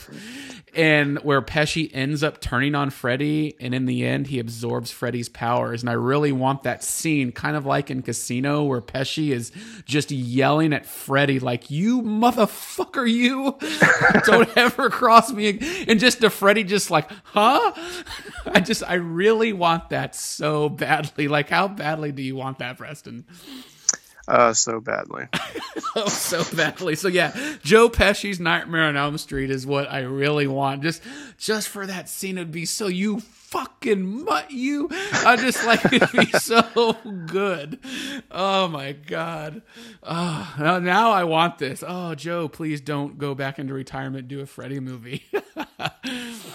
And where Pesci ends up turning on Freddy, and in the end, he absorbs Freddy's powers. And I really want that scene, kind of like in Casino, where Pesci is just yelling at Freddy, like, You motherfucker, you don't ever cross me. And just to Freddy, just like, Huh? I just, I really want that so badly. Like, how badly do you want that, Preston? Uh, so badly. Oh, so badly. So yeah, Joe Pesci's Nightmare on Elm Street is what I really want. Just, just for that scene, it'd be so you fucking mutt you. I just like it'd be so good. Oh my god. Oh, now, now I want this. Oh, Joe, please don't go back into retirement. Do a Freddy movie.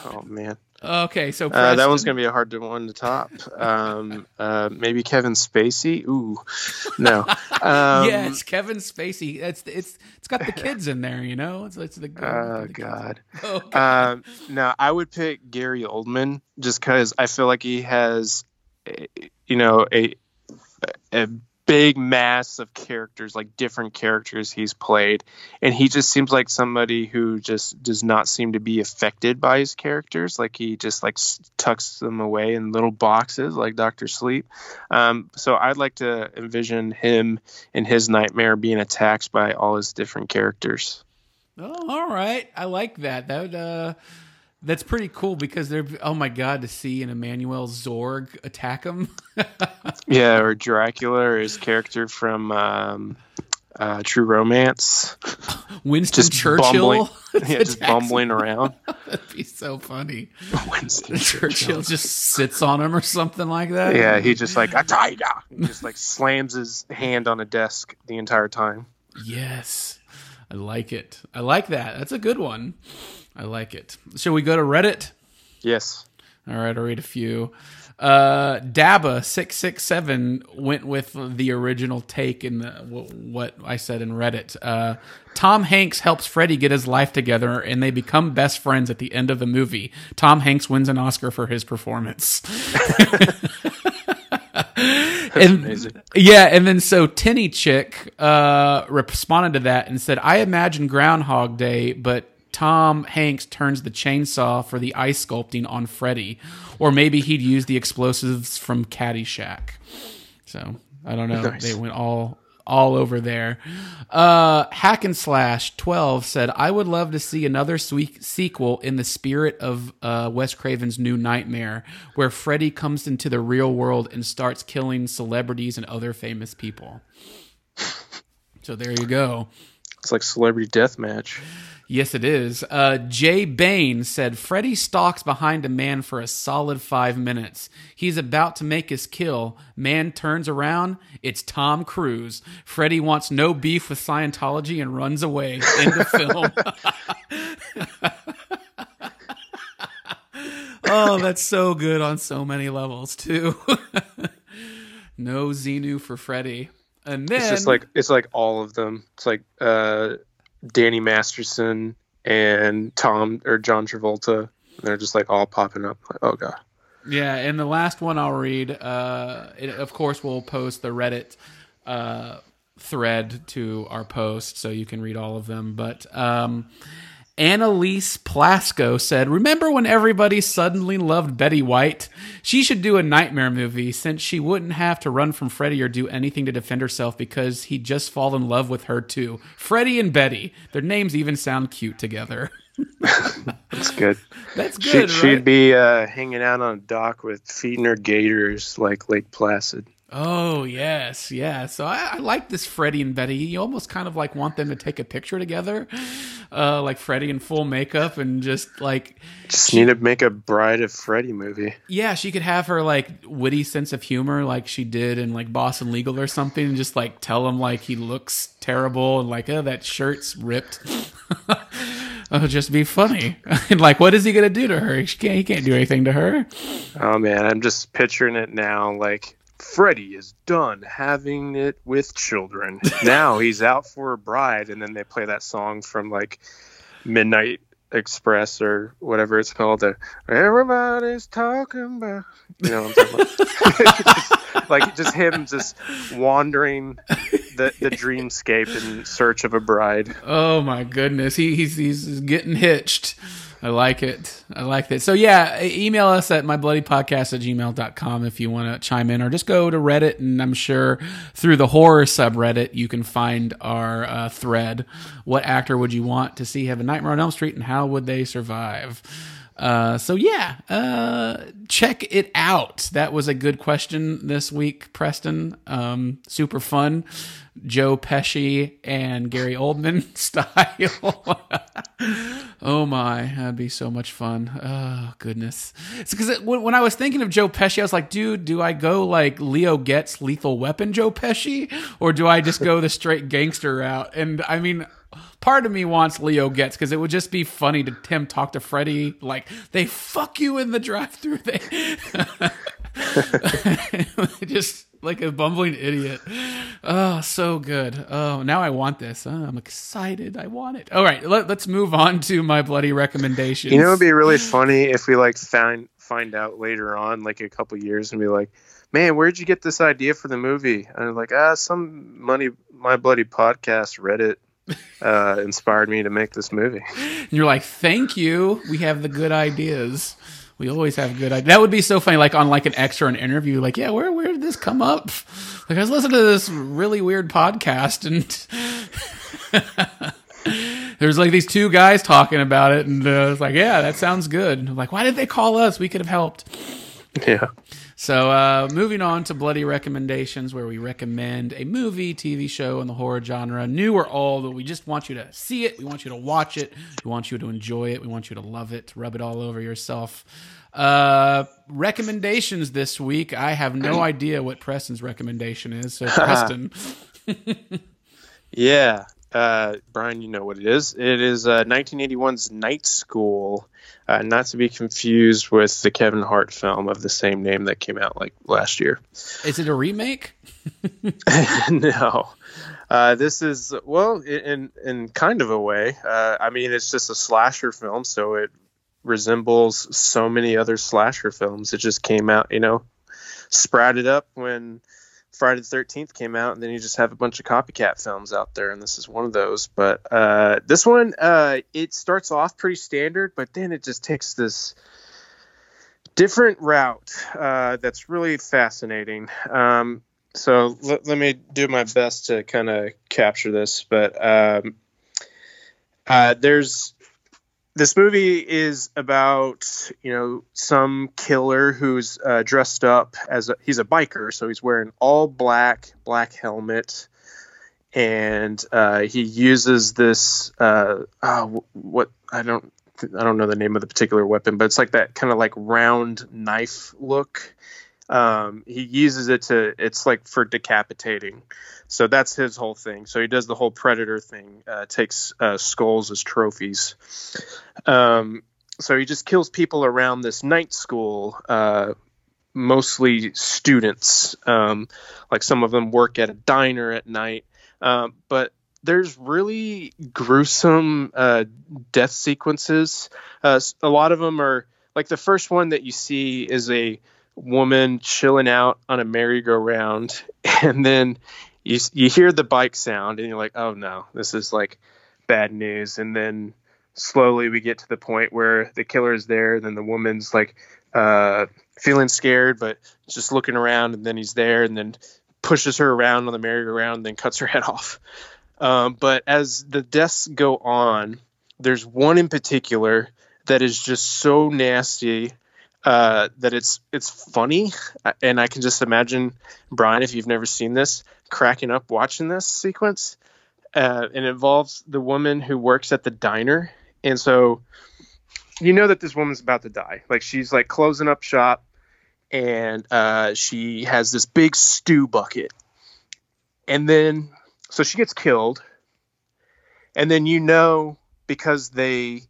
Oh man. Okay, so Uh, that one's gonna be a hard one to top. Um, uh, maybe Kevin Spacey. Ooh, no. Um, yes, Kevin Spacey. It's it's it's got the kids in there. You know, it's it's the. Oh the. God. Oh, God. Um, no, I would pick Gary Oldman just because I feel like he has, a- you know, a a big mass of characters, like different characters he's played, and he just seems like somebody who just does not seem to be affected by his characters. Like he just like tucks them away in little boxes, like Doctor Sleep. Um, so I'd like to envision him in his nightmare being attacked by all his different characters. Oh, all right. I like that. That would, uh that's pretty cool because they're oh my god to see an Emmanuel Zorg attack him. Yeah, or Dracula, or his character from um, uh, True Romance, Winston just Churchill. bumbling, yeah, just bumbling around. That'd be so funny. Winston Churchill just sits on him or something like that. Yeah, he just like a tiger. He just like slams his hand on a desk the entire time. Yes. I like it. I like that. That's a good one. I like it. Shall we go to Reddit? Yes. All right, I'll read a few. Uh, Daba six six seven went with the original take in the wh- what I said in Reddit. Uh, Tom Hanks helps Freddy get his life together, and they become best friends at the end of the movie. Tom Hanks wins an Oscar for his performance. and amazing. yeah, and then so Tinny Chick uh, responded to that and said, "I imagine Groundhog Day, but Tom Hanks turns the chainsaw for the ice sculpting on Freddy, or maybe he'd use the explosives from Caddyshack." So I don't know. Nice. They went all all over there. Uh, Hack and Slash 12 said, I would love to see another sweet sequel in the spirit of uh, Wes Craven's New Nightmare, where Freddy comes into the real world and starts killing celebrities and other famous people. So there you go. It's like celebrity death match. Yes, it is. Uh, Jay Bain said Freddy stalks behind a man for a solid five minutes. He's about to make his kill. Man turns around. It's Tom Cruise. Freddy wants no beef with Scientology and runs away. End of film. oh, that's so good on so many levels too. no Xenu for Freddy. And then It's just like it's like all of them. It's like uh, Danny Masterson and Tom or John Travolta. They're just like all popping up. Like, oh god. Yeah, and the last one I'll read, uh, it, of course, we'll post the Reddit uh, thread to our post so you can read all of them. But um, Annalise Plasko said, Remember when everybody suddenly loved Betty White? She should do a nightmare movie since she wouldn't have to run from Freddy or do anything to defend herself because he'd just fall in love with her too. Freddy and Betty. Their names even sound cute together. That's good. That's She, good, She'd right? be uh, hanging out on a dock with feeding her gators like Lake Placid. Oh yes, yeah. So I, I like this Freddie and Betty. You almost kind of like want them to take a picture together, uh, like Freddie in full makeup and just like Just need to make a Bride of Freddy movie. yeah, she could have her like witty sense of humor like she did in like Boston Legal or something, and just like tell him like he looks terrible and like oh that shirt's ripped. oh, just be funny. and like, what is he gonna do to her? She can't. He can't do anything to her. Oh man, I'm just picturing it now. Like Freddy is done having it with children. now he's out for a bride, and then they play that song from like Midnight Express or whatever it's called. Everybody's talking about. You know what I'm talking about? like just him just wandering the the dreamscape in search of a bride. Oh my goodness, he, he's he's getting hitched. I like it. I like it. So yeah, email us at mybloodypodcast at gmail.com if you want to chime in or just go to Reddit and I'm sure through the horror subreddit you can find our uh, thread. What actor would you want to see have a Nightmare on Elm Street and how would they survive? Uh, so yeah, uh, check it out. That was a good question this week, Preston. Um, super fun. Joe Pesci and Gary Oldman style. oh my, that'd be so much fun. Oh goodness. It's because when, when I was thinking of Joe Pesci, I was like, dude, do I go like Leo Getz Lethal Weapon Joe Pesci, or do I just go the straight gangster route? And I mean, part of me wants Leo Getz because it would just be funny to him talk to Freddy like they fuck you in the drive-through. They just like a bumbling idiot. Oh, so good. Oh, now I want this. Oh, I'm excited. I want it. All right, let, us move on to my bloody recommendations. You know, it'd be really funny if we like find find out later on, like a couple years, and be like, "Man, where'd you get this idea for the movie?" And I'm like, "Ah, some money, my bloody podcast, Reddit, uh, inspired me to make this movie." And you're like, thank you. We have the good ideas. We always have good ideas. That would be so funny, like on like an or an interview. Like, yeah, where where did this come up? Like, I was listening to this really weird podcast, and there's like these two guys talking about it, and uh, it's like, yeah, that sounds good. I'm like, why did they call us? We could have helped. Yeah. So, uh, moving on to bloody recommendations, where we recommend a movie, TV show in the horror genre, new or old. But we just want you to see it. We want you to watch it. We want you to enjoy it. We want you to love it. Rub it all over yourself. Uh, recommendations this week. I have no idea what Preston's recommendation is. So, Preston, Yeah. Uh, Brian, you know what it is. It is uh, 1981's Night School, uh, not to be confused with the Kevin Hart film of the same name that came out like last year. is it a remake? no. Uh, this is well, in in kind of a way. Uh, I mean, it's just a slasher film, so it resembles so many other slasher films. It just came out, you know, sprouted up when Friday the Thirteenth came out, and then you just have a bunch of copycat films out there, and this is one of those. But uh, this one, uh, it starts off pretty standard, but then it just takes this different route uh, that's really fascinating. Um, so let, let me do my best to kind of capture this, but um, uh, there's this movie is about you know some killer who's uh, dressed up as a, he's a biker, so he's wearing all black, black helmet, and uh, he uses this uh, oh, what I don't I don't know the name of the particular weapon, but it's like that kind of like round knife look. Um, he uses it to it's like for decapitating. So that's his whole thing. So he does the whole predator thing, uh, takes uh, skulls as trophies. Um, so he just kills people around this night school, uh, mostly students. Um, like some of them work at a diner at night. Um, but there's really gruesome uh, death sequences. Uh, a lot of them are like the first one that you see is a woman chilling out on a merry-go-round, and then you you hear the bike sound, and you're like, oh no, this is like bad news. And then slowly we get to the point where the killer is there. Then the woman's like uh, feeling scared, but just looking around, and then he's there, and then pushes her around on the merry-go-round, then cuts her head off. Um, but as the deaths go on, there's one in particular that is just so nasty uh, that it's it's funny, and I can just imagine Brian, if you've never seen this, cracking up watching this sequence. Uh, and it involves the woman who works at the diner, and so you know that this woman's about to die. Like she's like closing up shop, and uh, she has this big stew bucket, and then so she gets killed and then you know because they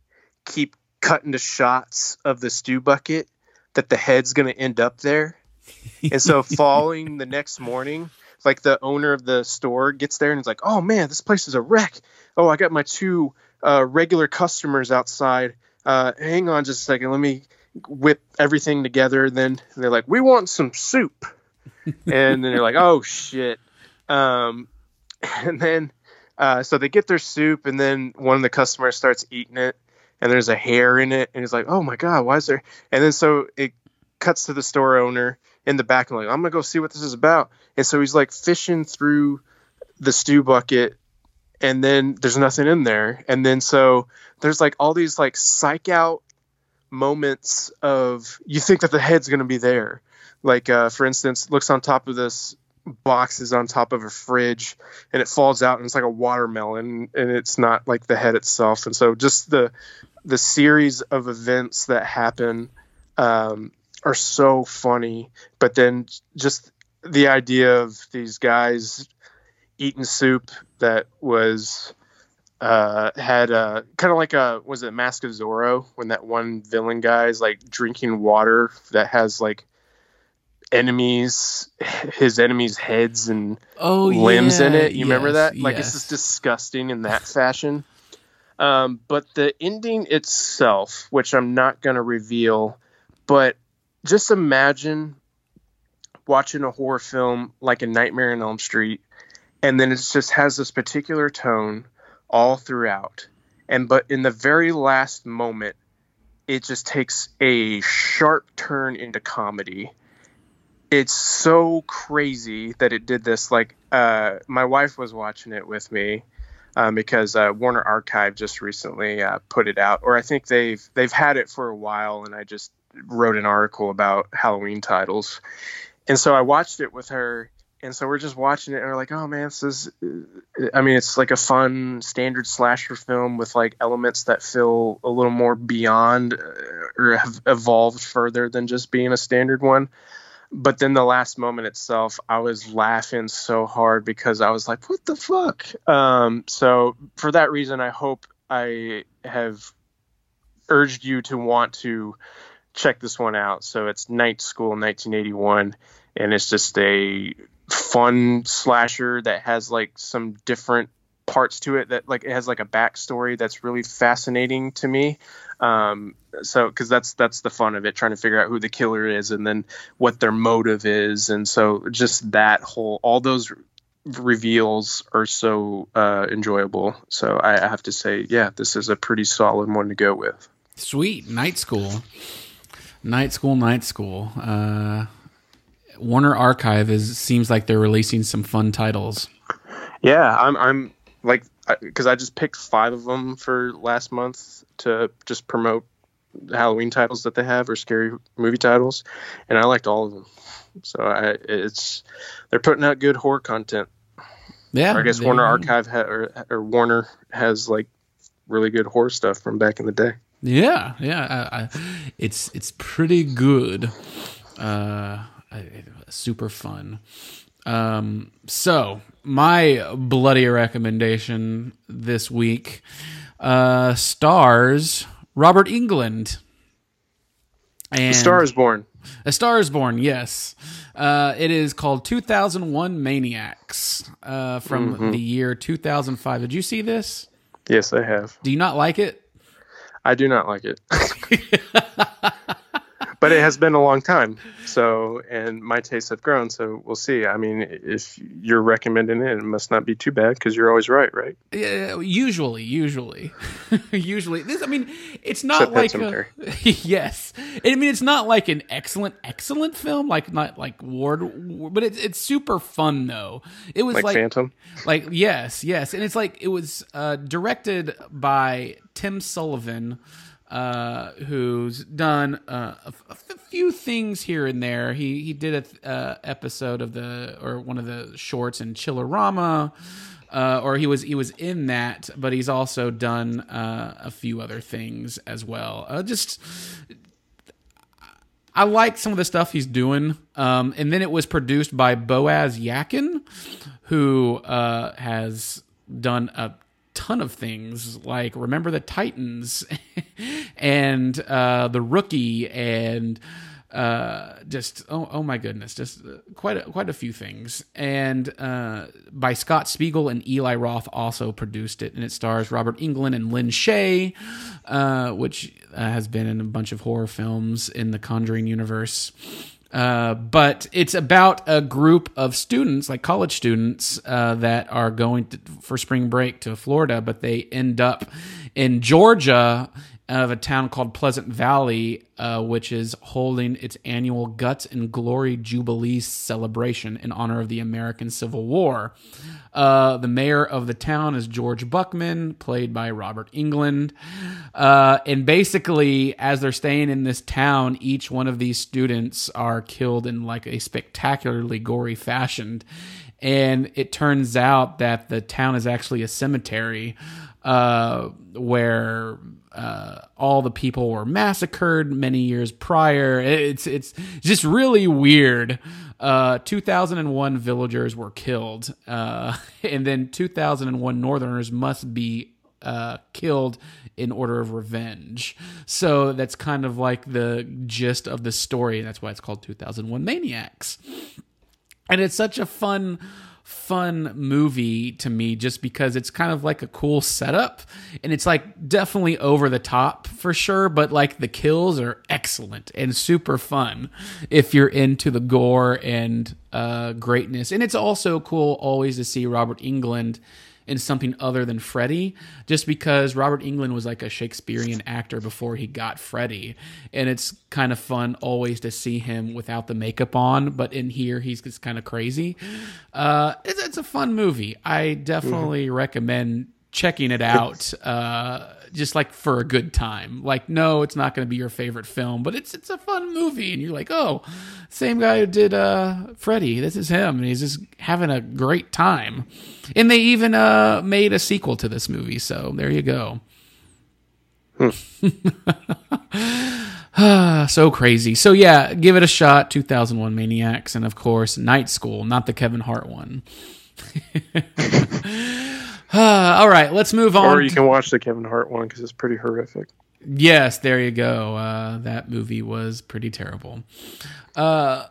keep cutting to shots of the stew bucket that the head's going to end up there. And so following the next morning like the owner of the store gets there and is like oh man this place is a wreck. Oh i got my two uh, regular customers outside. Uh, hang on just a second. Let me whip everything together. Then they're like we want some soup. And then they're like oh shit. Um, and then uh, so they get their soup and then one of the customers starts eating it and there's a hair in it and he's like oh my god why is there and then so it cuts to the store owner in the back and like i'm gonna go see what this is about. And so he's like fishing through the stew bucket and then there's nothing in there. And then so there's like all these like psych out moments of you think that the head's gonna be there. Like uh, for instance looks on top of this boxes on top of a fridge and it falls out and it's like a watermelon and it's not like the head itself. And so just the the series of events that happen um, are so funny but then just the idea of these guys eating soup that was uh, had uh, kind of like a was it Mask of Zorro? When that one villain guy is like drinking water that has like enemies his enemies heads and Oh, limbs in it. you remember that? Like it's just disgusting in that fashion um, but the ending itself which i'm not going to reveal but just imagine watching a horror film like a nightmare on elm street and then it just has this particular tone all throughout. And but in the very last moment it just takes a sharp turn into comedy. It's so crazy that it did this. Like uh, my wife was watching it with me um, because uh, Warner Archive just recently uh, put it out, or I think they've they've had it for a while, and I just wrote an article about Halloween titles, and so I watched it with her, and so we're just watching it, and we're like, oh man, this is, I mean, it's like a fun standard slasher film with like elements that feel a little more beyond uh, or have evolved further than just being a standard one but then the last moment itself i was laughing so hard because i was like what the fuck? Um, so for that reason i hope i have urged you to want to check this one out. So it's night school 1981 and it's just a fun slasher that has like some different parts to it that like it has like a backstory that's really fascinating to me um so because that's that's the fun of it trying to figure out who the killer is and then what their motive is. And so just that whole all those reveals are so uh enjoyable. So i I have to say yeah this is a pretty solid one to go with. Sweet. Night school, night school, night school. Uh, Warner Archive is seems like they're releasing some fun titles. Yeah, I'm I'm like because I just picked five of them for last month to just promote Halloween titles that they have or scary movie titles, and I liked all of them. So I, it's they're putting out good horror content. Yeah, Or I guess Warner Archive ha- or, or Warner has like really good horror stuff from back in the day. Yeah, yeah, I, I, it's it's pretty good. Uh, I- super fun. Um, so my bloody recommendation this week uh, stars Robert Englund. And Star is Born. A Star is Born, yes. Uh, it is called 2001 Maniacs uh, from the year 2005. Did you see this? Yes, I have. Do you not like it? I do not like it. but it has been a long time. So, and my tastes have grown. So we'll see. I mean, if you're recommending it, it must not be too bad because you're always right, right? Yeah, usually, usually, usually. This, I mean, it's not Except like a, yes. I mean, it's not like an excellent, excellent film, like not like Ward, but it's it's super fun though. It was Like, like, Phantom. like yes, yes, and it's like it was uh, directed by Tim Sullivan. Uh, who's done uh, a, few things here and there. He he did a uh, episode of the or one of the shorts in Chillerama, uh, or he was he was in that, but he's also done uh, a few other things as well. Uh, just I like some of the stuff he's doing. Um, and then it was produced by Boaz Yakin, who uh, has done a ton of things like Remember the Titans and uh, The Rookie and uh, just oh oh my goodness, just uh, quite a, quite a few things. And uh, by Scott Spiegel and Eli Roth also produced it, and it stars Robert Englund and Lin Shaye, uh, which uh, has been in a bunch of horror films in the Conjuring universe. Uh, but it's about a group of students, like college students, uh, that are going to, for spring break to Florida, but they end up in Georgia of a town called Pleasant Valley, uh, which is holding its annual Guts and Glory Jubilee celebration in honor of the American Civil War. Uh, the mayor of the town is George Buckman, played by Robert Englund. Uh, and basically, as they're staying in this town, each one of these students are killed in like a spectacularly gory fashion. And it turns out that the town is actually a cemetery uh, where uh, all the people were massacred many years prior. It's it's just really weird. Uh, 2001 villagers were killed, uh, and then 2001 Northerners must be uh, killed in order of revenge. So that's kind of like the gist of the story. That's why it's called 2001 Maniacs and it's such a fun fun movie to me just because it's kind of like a cool setup. And it's like definitely over the top for sure but like the kills are excellent and super fun if you're into the gore and uh greatness. And it's also cool always to see Robert Englund in something other than Freddy, just because Robert Englund was like a Shakespearean actor before he got Freddy. And it's kind of fun always to see him without the makeup on, but in here he's just kind of crazy. Uh, it's, it's a fun movie. I definitely recommend checking it out. Uh, just like for a good time. Like, no, it's not going to be your favorite film, but it's it's a fun movie, and you're like, oh, same guy who did uh, Freddy. This is him, and he's just having a great time. And they even uh, made a sequel to this movie, so there you go. so crazy. So yeah, give it a shot. 2001 Maniacs, and of course Night School, not the Kevin Hart one. All right, let's move on. Or you can watch the Kevin Hart one because it's pretty horrific. Yes, there you go. Uh, that movie was pretty terrible. Uh,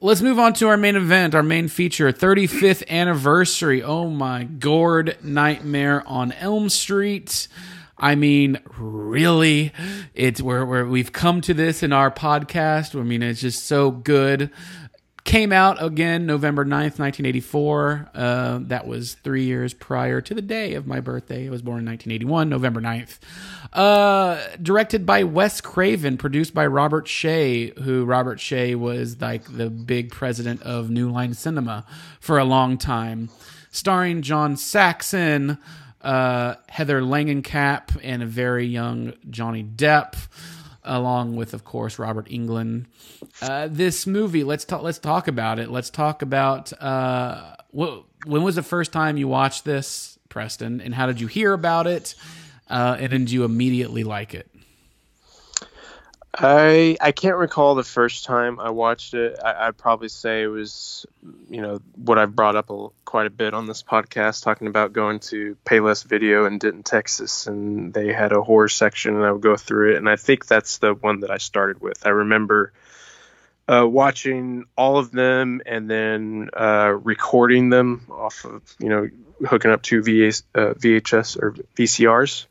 let's move on to our main event, our main feature, 35th anniversary. Oh my gourd, Nightmare on Elm Street. I mean, really, it's where where we've come to this in our podcast. I mean, it's just so good. Came out again November 9th, 1984. Uh, that was three years prior to the day of my birthday. I was born in 1981, November 9th. Uh, directed by Wes Craven, produced by Robert Shaye, who Robert Shaye was like the big president of New Line Cinema for a long time. Starring John Saxon, uh, Heather Langenkamp, and a very young Johnny Depp along with, of course, Robert Englund. Uh, this movie, let's talk. Let's talk about it. Let's talk about uh, when was the first time you watched this, Preston, and how did you hear about it? Uh, and did you immediately like it? I I can't recall the first time I watched it. I, would probably say it was, you know, what I've brought up a, quite a bit on this podcast, talking about going to Payless Video in Denton, Texas, and they had a horror section, and I would go through it, and I think that's the one that I started with. I remember uh, watching all of them and then uh, recording them off of, you know, hooking up to VA, uh, VHS or VCRs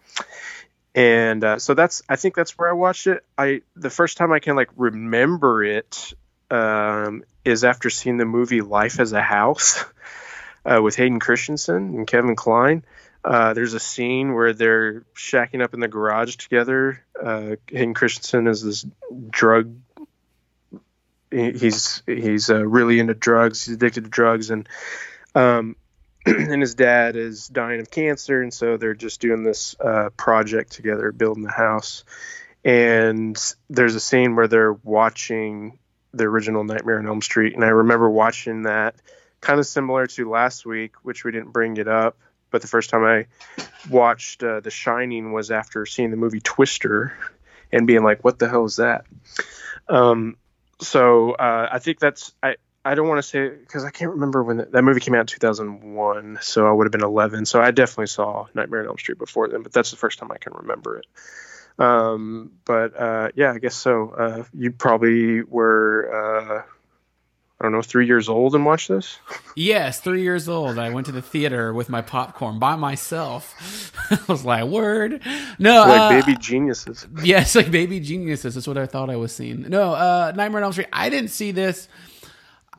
and uh, so that's I think that's where I watched it. I the first time I can like remember it um, is after seeing the movie Life as a House uh, with Hayden Christensen and Kevin Kline. Uh, there's a scene where they're shacking up in the garage together. Uh, Hayden Christensen is this drug. He's he's uh, really into drugs. He's addicted to drugs, and um, and his dad is dying of cancer, and so they're just doing this uh, project together, building the house. And there's a scene where they're watching the original Nightmare on Elm Street, and I remember watching that, kind of similar to last week, which we didn't bring it up. But the first time I watched uh, The Shining was after seeing the movie Twister, and being like, "What the hell is that?" Um, so uh, I think that's I I don't want to say because I can't remember when the, that movie came out in 2001, so I would have been 11. So I definitely saw Nightmare on Elm Street before then, but that's the first time I can remember it. Um, but uh, yeah, I guess so. Uh, you probably were, uh, I don't know, three years old and watched this. Yes, three years old. I went to the theater with my popcorn by myself. I was like, "Word, no, like uh, baby geniuses." Yes, like baby geniuses. That's what I thought I was seeing. No, uh, Nightmare on Elm Street. I didn't see this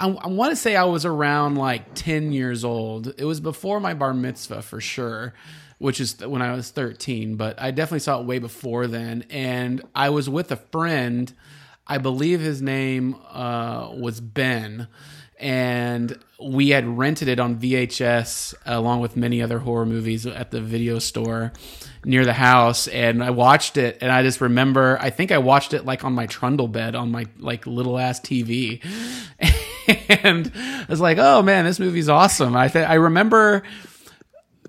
I, I want to say I was around like 10 years old. It was before my bar mitzvah for sure, which is when I was 13, but I definitely saw it way before then. And I was with a friend. I believe his name uh, was Ben. And we had rented it on VHS along with many other horror movies at the video store near the house and I watched it and I just remember I think I watched it like on my trundle bed on my like little ass TV and I was like, "Oh man, this movie's awesome." I th- I remember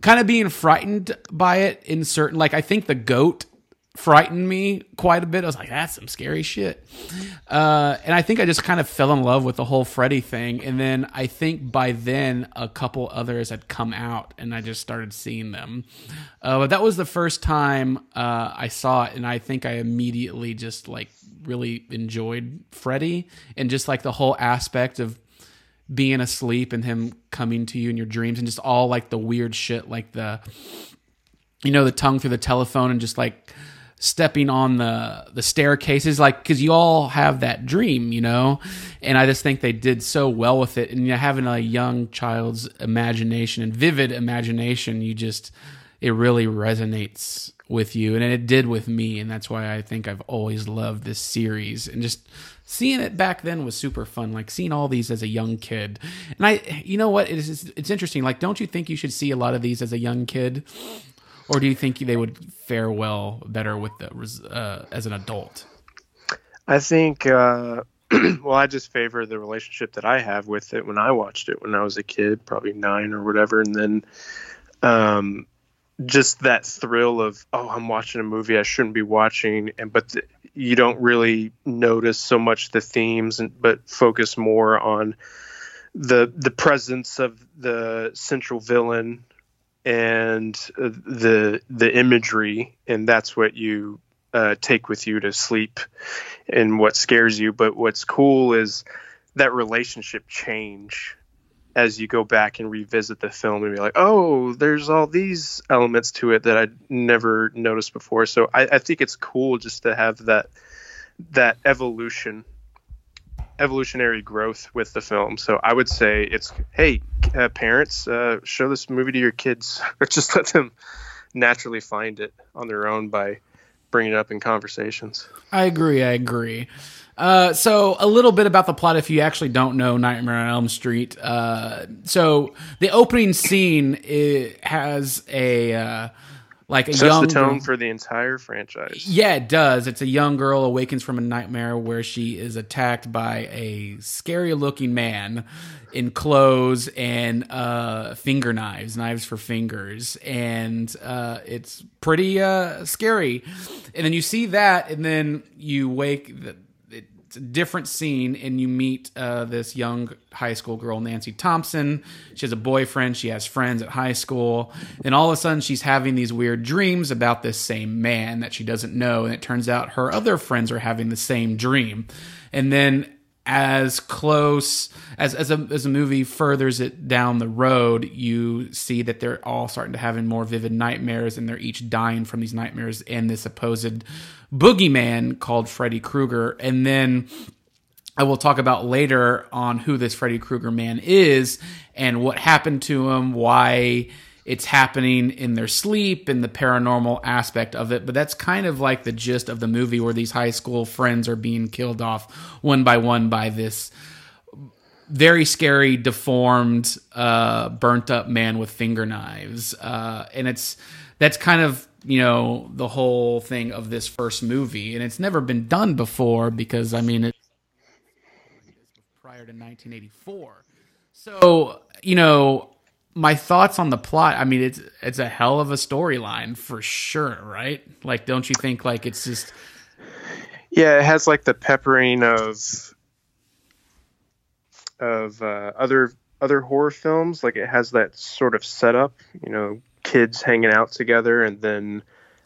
kind of being frightened by it in certain like I think the goat frightened me quite a bit. I was like, that's some scary shit. Uh, and I think I just kind of fell in love with the whole Freddy thing. And then I think by then a couple others had come out and I just started seeing them. Uh, but that was the first time uh, I saw it. And I think I immediately just like really enjoyed Freddy and just like the whole aspect of being asleep and him coming to you in your dreams and just all like the weird shit like the you know the tongue through the telephone and just like stepping on the the staircases like because you all have that dream you know? And i just think they did so well with it. And you know, having a young child's imagination and vivid imagination you just it really resonates with you. And it did with me. And that's why i think i've always loved this series. And just seeing it back then was super fun like seeing all these as a young kid. And i you know what? It's it's interesting. Like don't you think you should see a lot of these as a young kid or do you think they would fare well better with the uh, as an adult? I think uh well i just favor the relationship that i have with it when i watched it when i was a kid probably nine or whatever. And then um just that thrill of oh i'm watching a movie i shouldn't be watching. And but the, you don't really notice so much the themes and but focus more on the the presence of the central villain and the the imagery and that's what you uh, take with you to sleep and what scares you but what's cool is that relationship change as you go back and revisit the film and be like, oh, there's all these elements to it that I'd never noticed before. So I, I think it's cool just to have that that evolution evolutionary growth with the film. So I would say it's hey uh, parents, uh, show this movie to your kids, or just let them naturally find it on their own by bringing it up in conversations. I agree. I agree. Uh, so a little bit about the plot if you actually don't know Nightmare on Elm Street. Uh, so the opening scene has a uh, like a Sets young the tone girl- for the entire franchise. Yeah, it does. It's a young girl awakens from a nightmare where she is attacked by a scary looking man in clothes and uh, finger knives, knives for fingers. And uh, it's pretty uh, scary. And then you see that, and then you wake. A different scene, and you meet uh, this young high school girl, Nancy Thompson. She has a boyfriend. She has friends at high school. And all of a sudden, she's having these weird dreams about this same man that she doesn't know. And it turns out her other friends are having the same dream. And then, as close as as a as a movie furthers it down the road, you see that they're all starting to having more vivid nightmares, and they're each dying from these nightmares and this supposed boogeyman called Freddy Krueger. And then I will talk about later on who this Freddy Krueger man is and what happened to him, why it's happening in their sleep and the paranormal aspect of it. But that's kind of like the gist of the movie where these high school friends are being killed off one by one by this very scary, deformed, uh, burnt up man with finger knives. Uh, and it's that's kind of you know the whole thing of this first movie, and it's never been done before because I mean prior to 1984. So you know my thoughts on the plot. I mean it's it's a hell of a storyline for sure, right? Like, don't you think like it's just Yeah, it has like the peppering of of uh, other other horror films. Like it has that sort of setup, you know, kids hanging out together, and then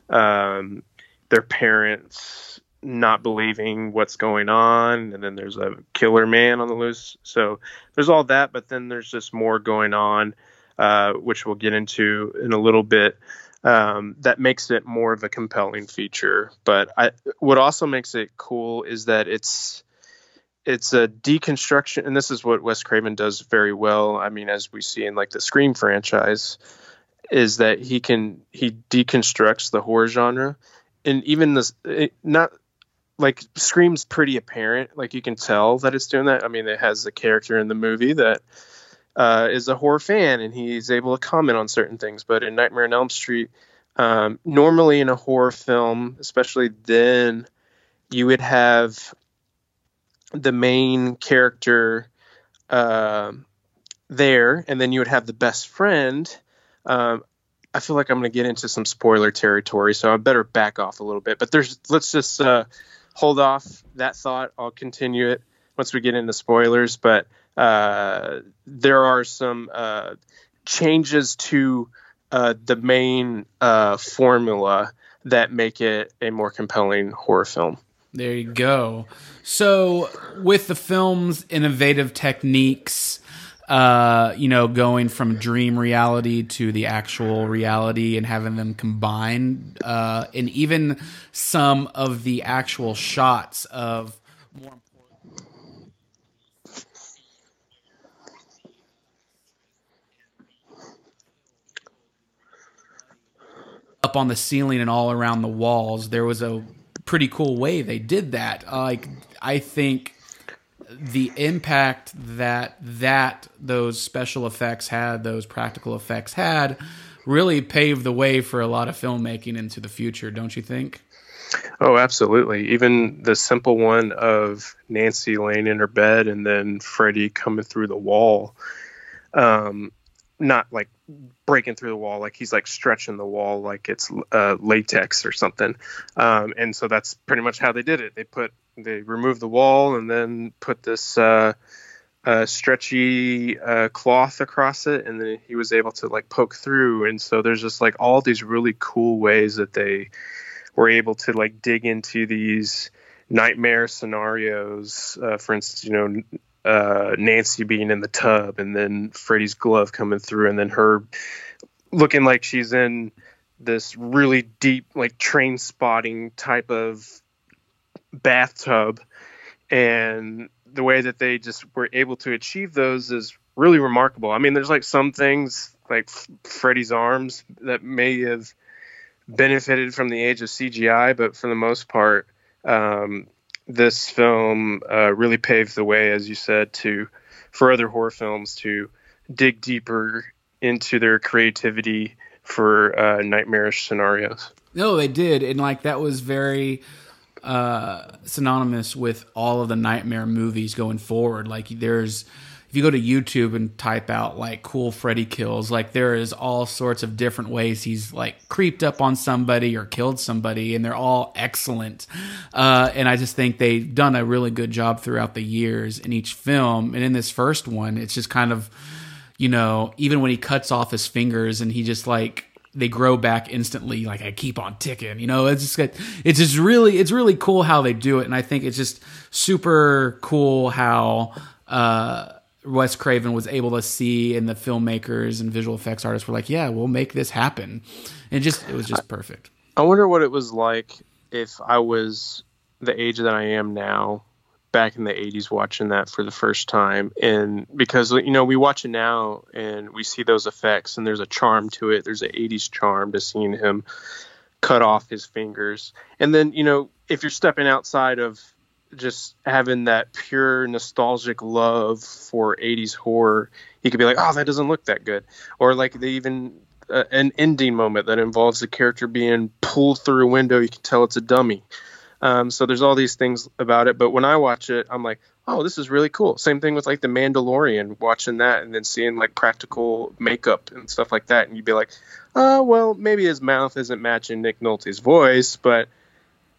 um, their parents not believing what's going on, and then there's a killer man on the loose. So there's all that, but then there's just more going on, uh, which we'll get into in a little bit. Um, that makes it more of a compelling feature. But I, what also makes it cool is that it's it's a deconstruction, and this is what Wes Craven does very well. I mean, as we see in like the Scream franchise, is that he can he deconstructs the horror genre, and even this it, not like Scream's pretty apparent. Like you can tell that it's doing that. I mean, it has a character in the movie that uh, is a horror fan, and he's able to comment on certain things. But in Nightmare on Elm Street, um, normally in a horror film, especially then, you would have the main character uh, there, and then you would have the best friend. Um, I feel like I'm going to get into some spoiler territory, so I better back off a little bit. But there's let's just uh, hold off that thought. I'll continue it once we get into spoilers. But uh, there are some uh, changes to uh, the main uh, formula that make it a more compelling horror film. There you go. So, with the film's innovative techniques, uh, you know, going from dream reality to the actual reality and having them combined, uh, and even some of the actual shots of Up on the ceiling and all around the walls, there was a pretty cool way they did that. Uh, like I think the impact that that those special effects had, those practical effects had, really paved the way for a lot of filmmaking into the future. Don't you think? Oh, absolutely. Even the simple one of Nancy laying in her bed and then Freddy coming through the wall. Um, not like breaking through the wall, like he's like stretching the wall like it's uh, latex or something. Um, and so that's pretty much how they did it. They put they removed the wall and then put this uh, uh, stretchy uh, cloth across it, and then he was able to like poke through. And so there's just like all these really cool ways that they were able to like dig into these nightmare scenarios. Uh, for instance, you know, uh, Nancy being in the tub, and then Freddy's glove coming through, and then her looking like she's in this really deep, like Trainspotting type of bathtub, and the way that they just were able to achieve those is really remarkable. I mean, there's like some things like Freddy's arms that may have benefited from the age of CGI, but for the most part, um, this film uh, really paved the way, as you said, to for other horror films to dig deeper into their creativity for uh, nightmarish scenarios. No, they did, and like that was very uh, synonymous with all of the nightmare movies going forward. Like there's if you go to YouTube and type out like cool Freddy kills, like there is all sorts of different ways he's like creeped up on somebody or killed somebody, and they're all excellent. Uh, and I just think they've done a really good job throughout the years in each film. And in this first one, it's just kind of, you know, even when he cuts off his fingers and he just like they grow back instantly like i keep on ticking you know it's just it's just really it's really cool how they do it and i think it's just super cool how uh Wes Craven was able to see, and the filmmakers and visual effects artists were like, "Yeah, we'll make this happen," and just it was just perfect. I wonder what it was like if I was the age that I am now, back in the '80s, watching that for the first time, and because you know we watch it now and we see those effects, and there's a charm to it. There's an '80s charm to seeing him cut off his fingers, and then you know if you're stepping outside of just having that pure nostalgic love for 80s horror he could be like oh that doesn't look that good. Or like they even uh, an ending moment that involves the character being pulled through a window you can tell it's a dummy. Um, so there's all these things about it but when i watch it i'm like oh this is really cool. Same thing with like the mandalorian watching that and then seeing like practical makeup and stuff like that and you'd be like oh well maybe his mouth isn't matching nick nolte's voice but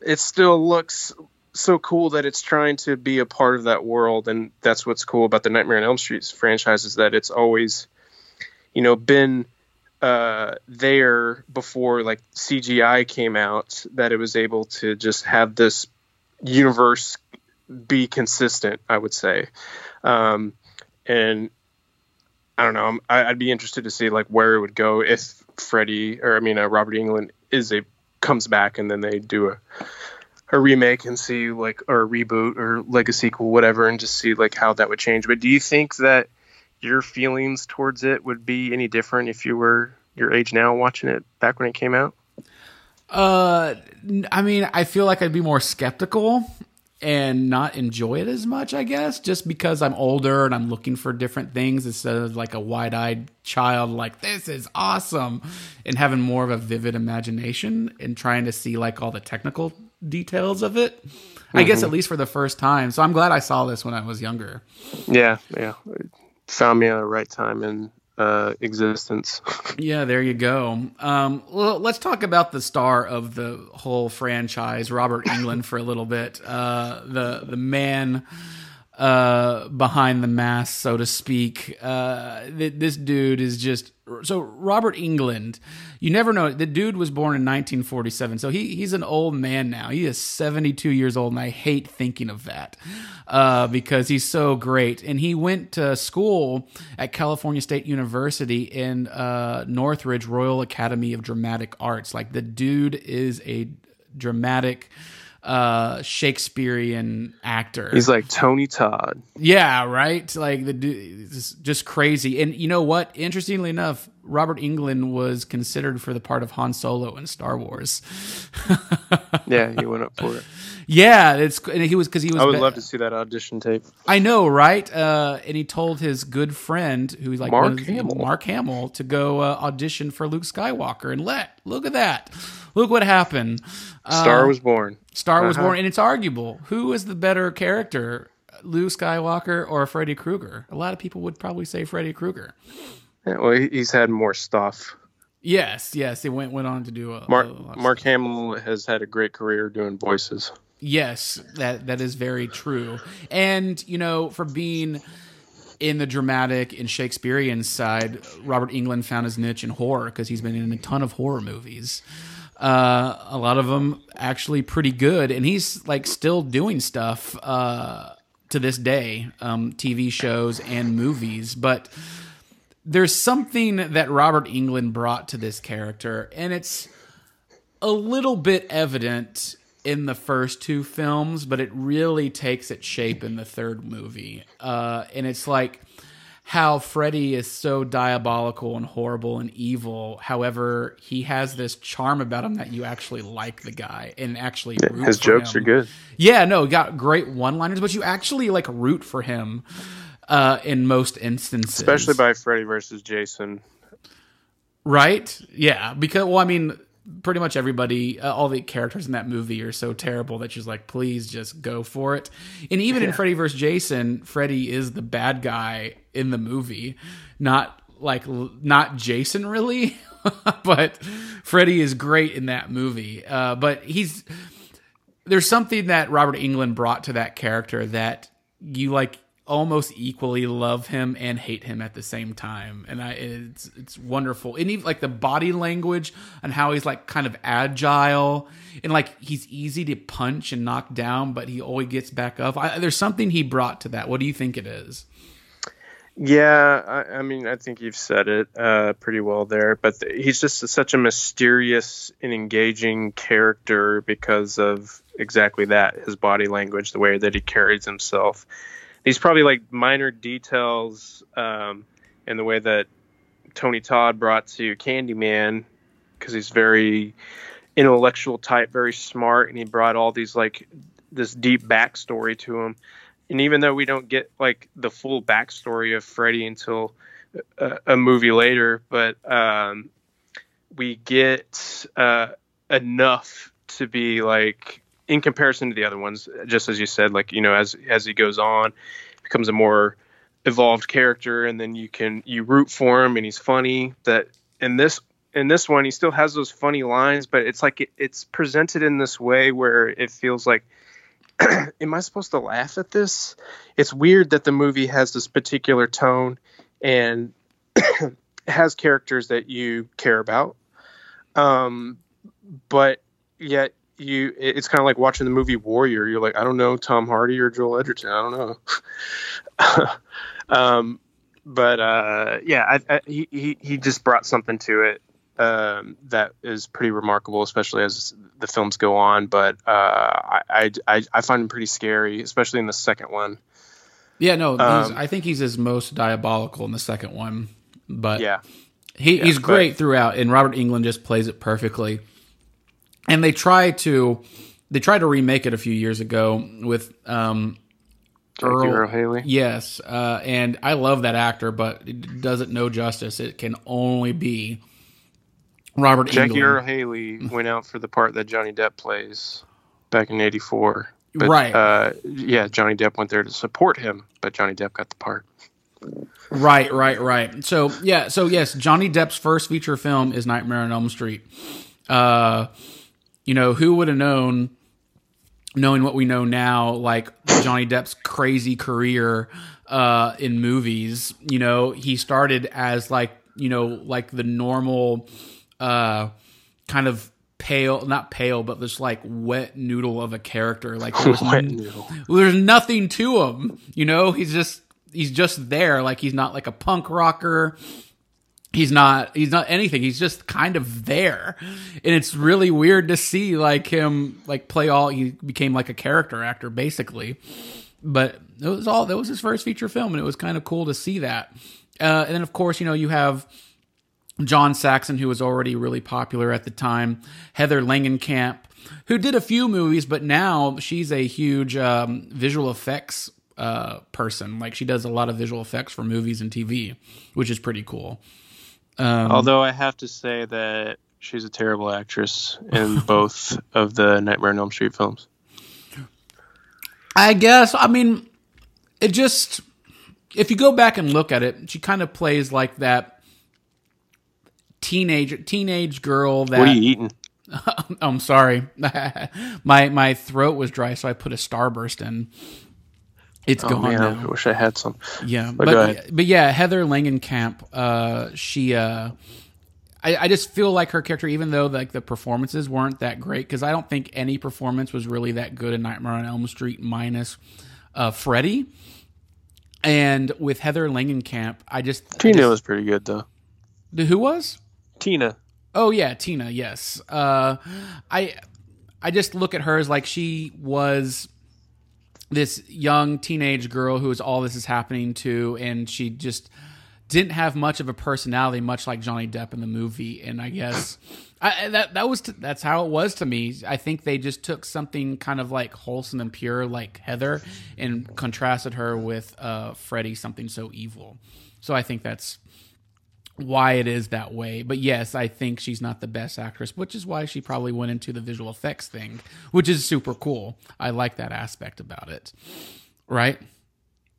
it still looks so cool that it's trying to be a part of that world and that's what's cool about the nightmare on elm street franchise is that it's always you know been uh, there before like cgi came out that it was able to just have this universe be consistent i would say. Um, and i don't know I- i'd be interested to see like where it would go if freddy or i mean uh, robert englund is a comes back and then they do a a remake and see like or a reboot or like a sequel whatever and just see like how that would change. But do you think that your feelings towards it would be any different if you were your age now watching it back when it came out? Uh, i mean, I feel like I'd be more skeptical and not enjoy it as much, I guess, just because I'm older and I'm looking for different things instead of like a wide eyed child, like, this is awesome, and having more of a vivid imagination and trying to see like all the technical details of it. I guess at least for the first time. So I'm glad I saw this when I was younger. yeah yeah it found me at the right time in uh, existence Yeah, there you go. Um, well, let's talk about the star of the whole franchise, Robert Englund, for a little bit. Uh, the the man uh, behind the mask, so to speak. Uh, th- this dude is just so Robert Englund. You never know. The dude was born in 1947, so he he's an old man now. He is 72 years old, and I hate thinking of that uh, because he's so great. And he went to school at California State University in uh, Northridge Royal Academy of Dramatic Arts. Like the dude is a dramatic uh Shakespearean actor. he's like tony todd Yeah, right. Like the dude just crazy. And you know what? Interestingly enough, Robert Englund was considered for the part of Han Solo in Star Wars. yeah he went up for it yeah, it's and he was because he was. i would be- love to see that audition tape I know, right? Uh, and he told his good friend, who's like Mark the- Hamill. Mark Hamill, to go uh, audition for Luke Skywalker. And let look at that, look what happened. Uh, star was born Star was Uh-huh. born, and it's arguable who is the better character, Luke Skywalker or Freddy Krueger. A lot of people would probably say Freddy Krueger. yeah, well he's had more stuff Yes, yes, he went went on to do a, mark a mark hamill has had a great career doing voices Yes, that that is very true. And you know, for being in the dramatic and Shakespearean side, Robert Englund found his niche in horror because he's been in a ton of horror movies. Uh, a lot of them actually pretty good, and he's like still doing stuff uh, to this day, um, TV shows and movies. But there's something that Robert Englund brought to this character, and it's a little bit evident in the first two films, but it really takes its shape in the third movie. Uh, and it's like how Freddy is so diabolical and horrible and evil. However, he has this charm about him that you actually like the guy and actually root His jokes him. are good. Yeah, no, got great one-liners, but you actually like root for him uh, in most instances, Especially by Freddy versus Jason. right. Yeah, because well, I mean, pretty much everybody, uh, all the characters in that movie are so terrible that she's like, please just go for it. And even in Freddy vs. Jason, Freddy is the bad guy in the movie, not like not Jason really, but Freddy is great in that movie. Uh, but he's there's something that Robert Englund brought to that character that you like almost equally love him and hate him at the same time and I it's it's wonderful and even like the body language and how he's like kind of agile and like he's easy to punch and knock down but he always gets back up I, there's something he brought to that what do you think it is Yeah, I, I mean, I think you've said it uh, pretty well there. But th- he's just such a mysterious and engaging character because of exactly that his body language, the way that he carries himself. These probably like minor details um, in the way that Tony Todd brought to Candyman because he's very intellectual type, very smart, and he brought all these like this deep backstory to him. And even though we don't get like the full backstory of Freddy until a, a movie later, but um, we get uh, enough to be like in comparison to the other ones. Just as you said, like you know, as as he goes on, becomes a more evolved character, and then you can you root for him, and he's funny. That in this in this one, he still has those funny lines, but it's like it, it's presented in this way where it feels like am I supposed to laugh at this? It's weird that the movie has this particular tone and has characters that you care about. Um, but yet you, it's kind of like watching the movie Warrior. You're like, I don't know Tom Hardy or Joel Edgerton. I don't know. um, but uh, yeah, I, I, he, he he just brought something to it um, that is pretty remarkable, especially as the films go on. But uh, I, I, I I find him pretty scary, especially in the second one. yeah no he's, Um, I think he's his most diabolical in the second one but Yeah, He, he's but- great throughout, and Robert Englund just plays it perfectly. And they try to they tried to remake it a few years ago with um, Jackie Earle Haley. Yes, uh, and I love that actor, but it does it no justice. It can only be Robert Jackie Englund. Earle Haley went out for the part that Johnny Depp plays back in '84. But, Right. Uh, yeah, Johnny Depp went there to support him, but Johnny Depp got the part. Right, right, right. So yeah, so yes, Johnny Depp's first feature film is Nightmare on Elm Street. Uh, you know, who would have known, knowing what we know now, like Johnny Depp's crazy career uh, in movies. You know, he started as like you know like the normal uh, kind of pale, not pale, but just like wet noodle of a character. Like there was Wet n- there's nothing to him. You know, he's just he's just there. Like he's not like a punk rocker. He's not he's not anything. He's just kind of there. And it's really weird to see like him like play all he became like a character actor basically. But it was all that was his first feature film and it was kind of cool to see that. Uh, and then of course, you know, you have John Saxon, who was already really popular at the time, Heather Langenkamp, who did a few movies, but now she's a huge um, visual effects uh, person. Like she does a lot of visual effects for movies and TV, which is pretty cool. Um, Although I have to say that she's a terrible actress in both of the Nightmare on Elm Street films. I guess. I mean, it just if you go back and look at it, she kind of plays like that teenage teenage girl that What are you eating? I'm sorry. my my throat was dry, so I put a starburst in. It's Oh gone man, I wish I had some. Yeah, But but but yeah, Heather Langenkamp. Uh, she. Uh, I, I just feel like her character, even though like the performances weren't that great, because I don't think any performance was really that good in Nightmare on Elm Street minus uh, Freddy. And with Heather Langenkamp, I just I Tina just- was pretty good though. who was? Tina. Oh yeah, Tina. Yes. Uh, I I just look at her as like she was this young teenage girl who is all this is happening to, and she just didn't have much of a personality, much like Johnny Depp in the movie. And I guess I, that that was that's how it was to me. I think they just took something kind of like wholesome and pure, like Heather, and contrasted her with uh, Freddy, something so evil. So I think that's why it is that way. But yes, I think she's not the best actress, which is why she probably went into the visual effects thing, which is super cool. I like that aspect about it. Right?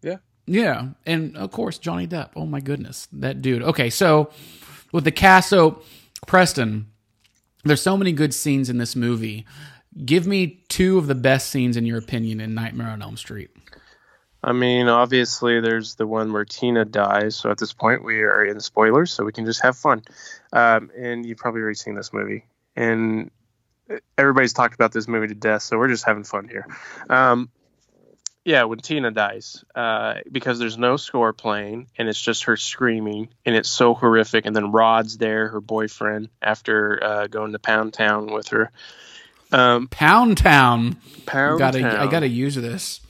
Yeah. Yeah. And of course, Johnny Depp. Oh my goodness. That dude. Okay, so with the cast, so Preston, there's so many good scenes in this movie. Give me two of the best scenes in your opinion in Nightmare on Elm Street. I mean, obviously, there's the one where Tina dies. So at this point, we are in spoilers, so we can just have fun. Um, and you've probably already seen this movie, and everybody's talked about this movie to death, so we're just having fun here. Um, yeah, when Tina dies, uh, because there's no score playing, and it's just her screaming, and it's so horrific. And then Rod's there, her boyfriend, after uh, going to Pound Town with her. Um, Pound Town. Pound gotta, Town. I gotta use this.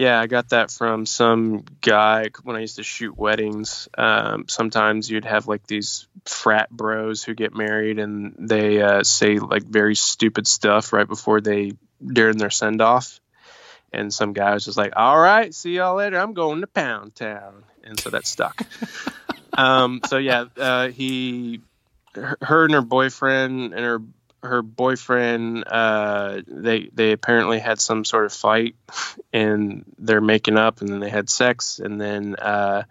Yeah, I got that from some guy when I used to shoot weddings. Um, sometimes you'd have like these frat bros who get married and they uh, say like very stupid stuff right before they during their send off. And some guy was just like, "All right, see y'all later. I'm going to Pound Town," and so that stuck. um, so yeah, uh, he, her, her and her boyfriend and her her boyfriend uh, they they apparently had some sort of fight and they're making up and then they had sex and then uh,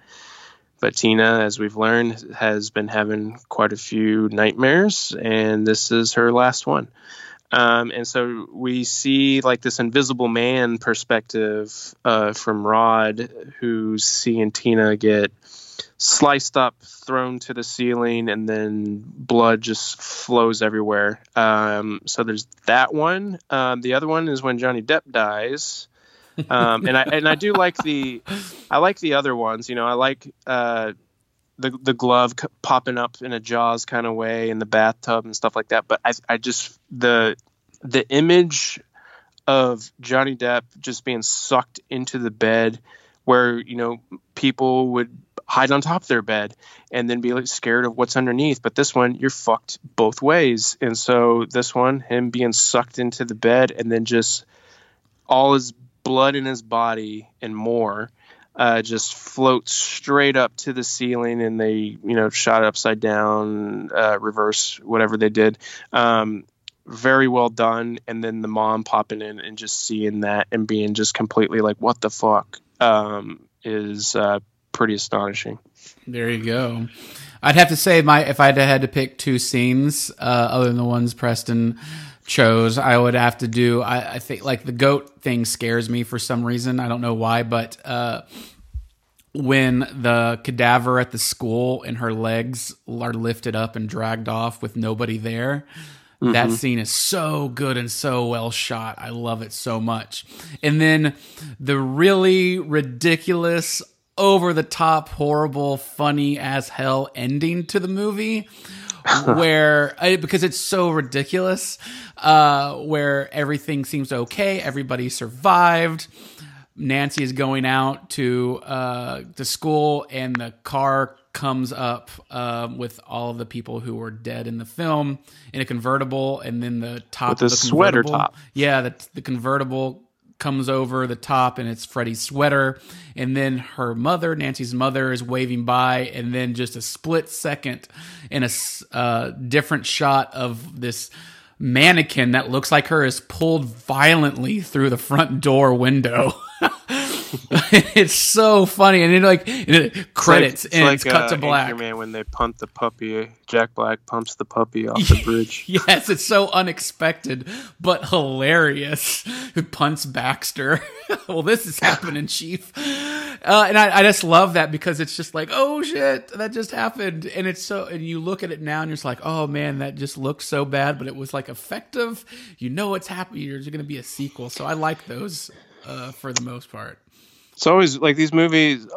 but Tina as we've learned has been having quite a few nightmares and this is her last one. Um, and so we see like this invisible man perspective uh, from Rod who's seeing Tina get sliced up, thrown to the ceiling, and then blood just flows everywhere. Um, so there's that one. Um, the other one is when Johnny Depp dies. Um, and I and I do like the I like the other ones. You know, I like uh, the the glove c- popping up in a Jaws kind of way in the bathtub and stuff like that. But I I just the the image of Johnny Depp just being sucked into the bed where you know people would hide on top of their bed and then be like scared of what's underneath. But this one you're fucked both ways. And so this one him being sucked into the bed and then just all his blood in his body and more uh, just floats straight up to the ceiling and they you know shot upside down uh, reverse whatever they did. Um, very well done. And then the mom popping in and just seeing that and being just completely like what the fuck um, is uh, pretty astonishing There you go. I'd have to say my if I'd had to pick two scenes uh, other than the ones Preston chose, I would have to do. I, I think like the goat thing scares me for some reason. I don't know why, but uh, when the cadaver at the school and her legs are lifted up and dragged off with nobody there. That scene is so good and so well shot. I love it so much. And then the really ridiculous, over the top, horrible, funny as hell ending to the movie. where because it's so ridiculous, uh, where everything seems okay, everybody survived. Nancy is going out to uh, to school, and the car comes up um, with all of the people who were dead in the film in a convertible, and then the top With of the sweater top. Yeah, the, the convertible comes over the top, and it's Freddy's sweater, and then her mother, Nancy's mother, is waving by, and then just a split second in a uh, different shot of this mannequin that looks like her is pulled violently through the front door window. it's so funny, and it like and it credits It's and like, it's cut uh, to black. Man, when they pump the puppy. Jack Black pumps the puppy off the bridge. Yes, it's so unexpected but hilarious. Who punts Baxter? well, this is happening, Chief. Uh, and I, I just love that because it's just like, oh shit, that just happened, and it's so. And you look at it now, and you're just like, oh man, that just looks so bad, but it was like effective. You know what's happening. There's going to be a sequel, so I like those uh, for the most part. It's always like these movies.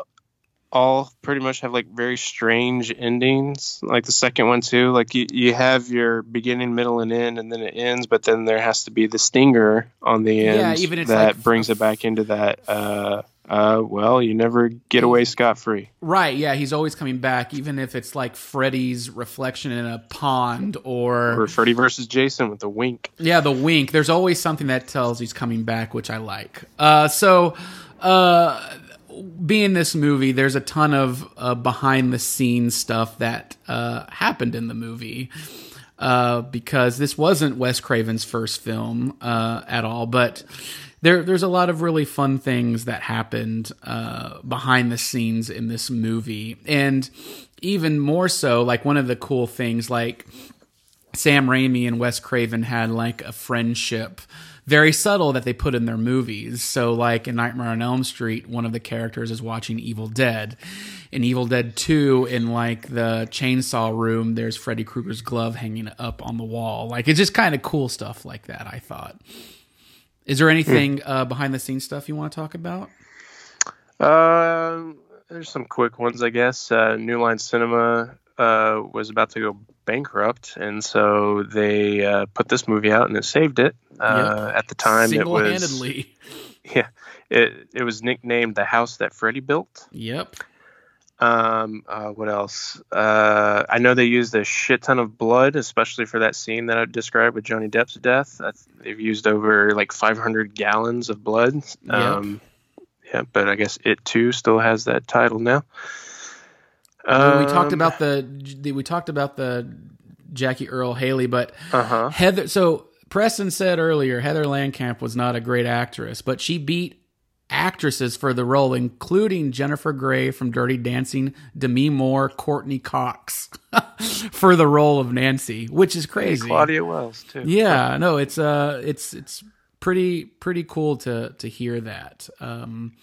all pretty much have like very strange endings. Like the second one too. Like you, you have your beginning, middle, and end, and then it ends. But then there has to be the stinger on the end Yeah, even that like- brings it back into that. Uh, uh, well, you never get away scot free. Right, yeah, he's always coming back, even if it's like Freddy's reflection in a pond or, Or Freddy versus Jason with the wink. yeah, the wink. There's always something that tells he's coming back, which I like. Uh, so, uh, being this movie, there's a ton of uh, behind the scenes stuff that uh, happened in the movie. Uh, because this wasn't Wes Craven's first film uh, at all, but there there's a lot of really fun things that happened uh, behind the scenes in this movie, and even more so, like one of the cool things, like Sam Raimi and Wes Craven had like a friendship, very subtle that they put in their movies. So, like in Nightmare on Elm Street, one of the characters is watching Evil Dead. In Evil Dead 2, in like the chainsaw room, there's Freddy Krueger's glove hanging up on the wall. Like, it's just kind of cool stuff like that, I thought. Is there anything uh, behind the scenes stuff you want to talk about? Uh, there's some quick ones, I guess. Uh, New Line Cinema uh, was about to go bankrupt, and so they uh, put this movie out, and it saved it. Uh, At the time, it was Single-handedly. yeah, it it was nicknamed the house that Freddy built. Yep. Um, uh, what else? Uh, I know they used a shit ton of blood, especially for that scene that I described with Johnny Depp's death. That's, they've used over like 500 gallons of blood. Um, yeah, but I guess it too still has that title now. Well, we talked Um, about the, the we talked about the Jackie Earle Haley, but Uh-huh. Heather. So Preston said earlier Heather Langenkamp was not a great actress, but she beat actresses for the role, including Jennifer Grey from Dirty Dancing, Demi Moore, Courteney Cox for the role of Nancy, which is crazy. Claudia Wells too. Yeah, no, it's uh, it's it's pretty pretty cool to to hear that. Um,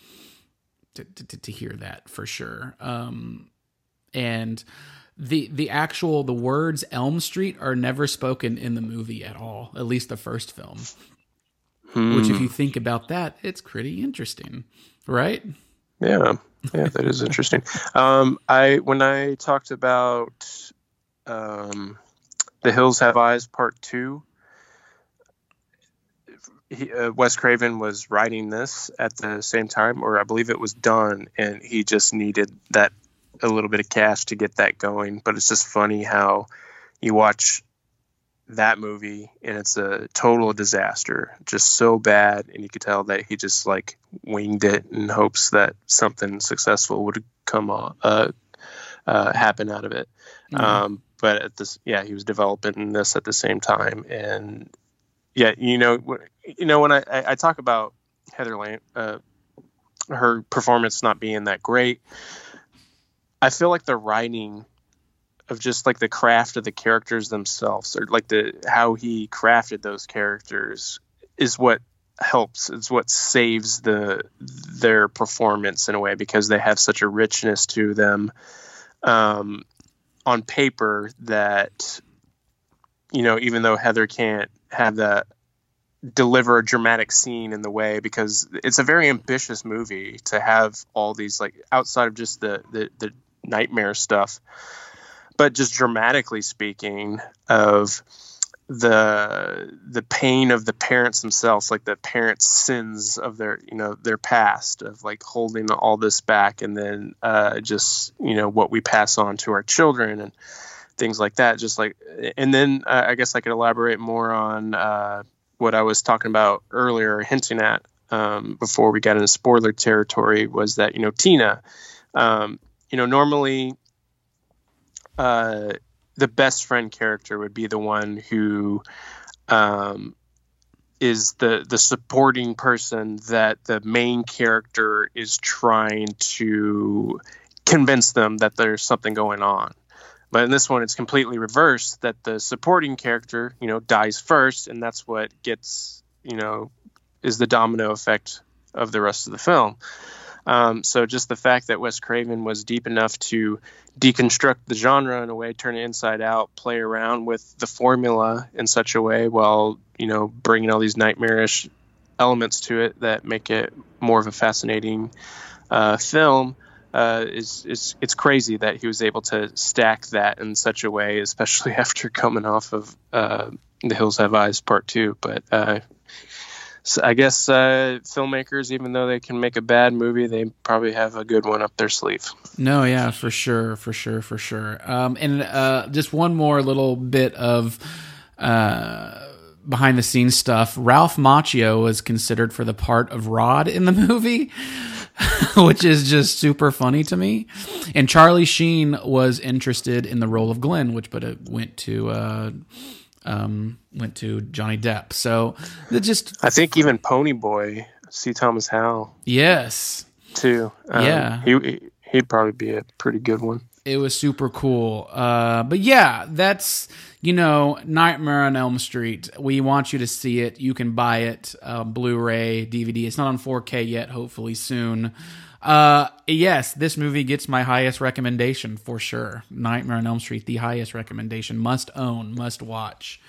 to to, to hear that for sure. Um, and the the actual the words Elm Street are never spoken in the movie at all. At least the first film. Which, if you think about that, it's pretty interesting, right? Yeah, yeah, that is interesting. Um, I when I talked about um, the Hills Have Eyes Part Two, he, uh, Wes Craven was writing this at the same time, or I believe it was done, and he just needed that a little bit of cash to get that going. But it's just funny how you watch that movie and it's a total disaster just so bad. And you could tell that he just like winged it in hopes that something successful would come on uh, uh, happen out of it. Um, but at this yeah he was developing this at the same time. And yeah you know you know when i i, talk about heather Lam- uh, her performance not being that great i feel like the writing of just like the craft of the characters themselves or like the how he crafted those characters is what helps it's what saves the their performance in a way because they have such a richness to them um, on paper that you know even though heather can't have that deliver a dramatic scene in the way because it's a very ambitious movie to have all these like outside of just the the, the nightmare stuff. But just dramatically speaking of the the pain of the parents themselves like the parents sins of their you know their past of like holding all this back and then uh just you know what we pass on to our children and things like that. Just like and then uh, i guess i could elaborate more on uh what i was talking about earlier hinting at um before we got into spoiler territory was that you know tina um you know normally uh, the best friend character would be the one who um, is the the supporting person that the main character is trying to convince them that there's something going on. But in this one, it's completely reversed. That the supporting character, you know, dies first, and that's what gets, you know, is the domino effect of the rest of the film. Um, so just the fact that Wes Craven was deep enough to deconstruct the genre in a way, turn it inside out, play around with the formula in such a way while you know bringing all these nightmarish elements to it that make it more of a fascinating uh, film. uh, is is it's crazy that he was able to stack that in such a way, especially after coming off of uh, The Hills Have Eyes Part Two. But uh, so I guess uh, filmmakers, even though they can make a bad movie, they probably have a good one up their sleeve. No, yeah, for sure, for sure, for sure. Um, and uh, just one more little bit of uh, behind the scenes stuff. Ralph Macchio was considered for the part of Rod in the movie. which is just super funny to me. And Charlie Sheen was interested in the role of Glenn, which but it went to uh, um, went to Johnny Depp. So it just I think even Pony Boy, C. Thomas Howell, yes, too. Um, Yeah. he he'd probably be a pretty good one. it was super cool. Uh, but yeah, that's you know Nightmare on Elm Street. We want you to see it. You can buy it, uh, Blu-ray, DVD. It's not on 4K yet. Hopefully soon. Uh, yes, this movie gets my highest recommendation for sure. Nightmare on Elm Street, the highest recommendation. Must own, must watch.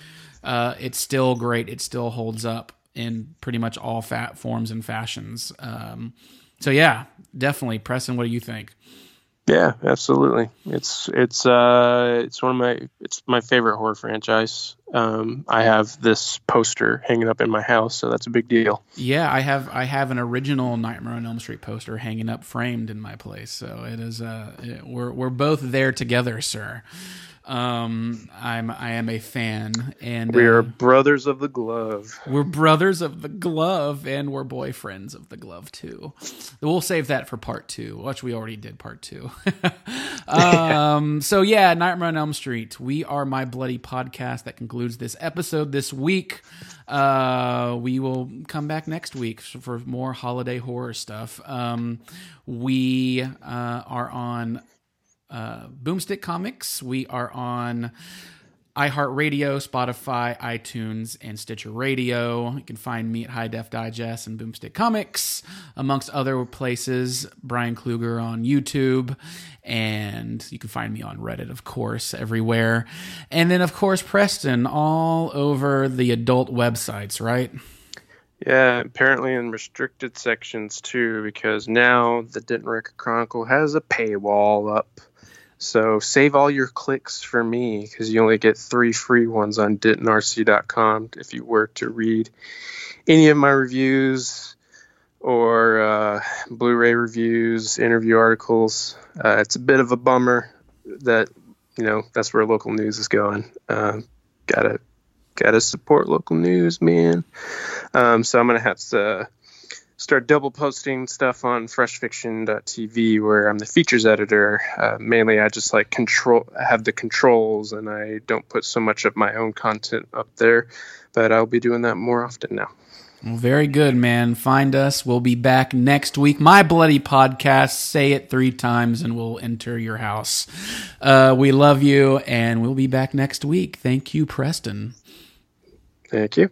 Uh, it's still great. It still holds up in pretty much all fat forms and fashions. Um, so yeah, definitely. Preston, what do you think? Yeah, absolutely. It's it's uh it's one of my it's my favorite horror franchise. Um, I have this poster hanging up in my house, so that's a big deal. Yeah, I have I have an original Nightmare on Elm Street poster hanging up framed in my place. So it is uh it- we're we're both there together, sir. Um I'm I am a fan and We uh, are brothers of the glove. we're brothers of the glove and we're boyfriends of the glove too. We'll save that for part 2, which we already did part 2. um so yeah, Nightmare on Elm Street. We are my bloody podcast that concludes this episode this week. Uh we will come back next week for more holiday horror stuff. Um we uh are on uh, Boomstick Comics. We are on iHeartRadio, Spotify, iTunes, and Stitcher Radio. You can find me at High Def Digest and Boomstick Comics, amongst other places. Brian Kluger on YouTube, and you can find me on Reddit, of course, everywhere. And then, of course, Preston all over the adult websites, right? Yeah, apparently in restricted sections too, because now the Denton Record Chronicle has a paywall up. So save all your clicks for me, because you only get three free ones on DentonRC.com if you were to read any of my reviews or uh, Blu-ray reviews, interview articles. Uh, it's a bit of a bummer that you know that's where local news is going. Uh, gotta gotta support local news, man. Um, so I'm gonna have to start double posting stuff on freshfiction.tv where I'm the features editor. Uh, mainly, I just like control have the controls, and I don't put so much of my own content up there. But I'll be doing that more often now. Well, very good, man. Find us. We'll be back next week. My Bloody Podcast. Say it three times and we'll enter your house. Uh, we love you, and we'll be back next week. Thank you, Preston. Thank you.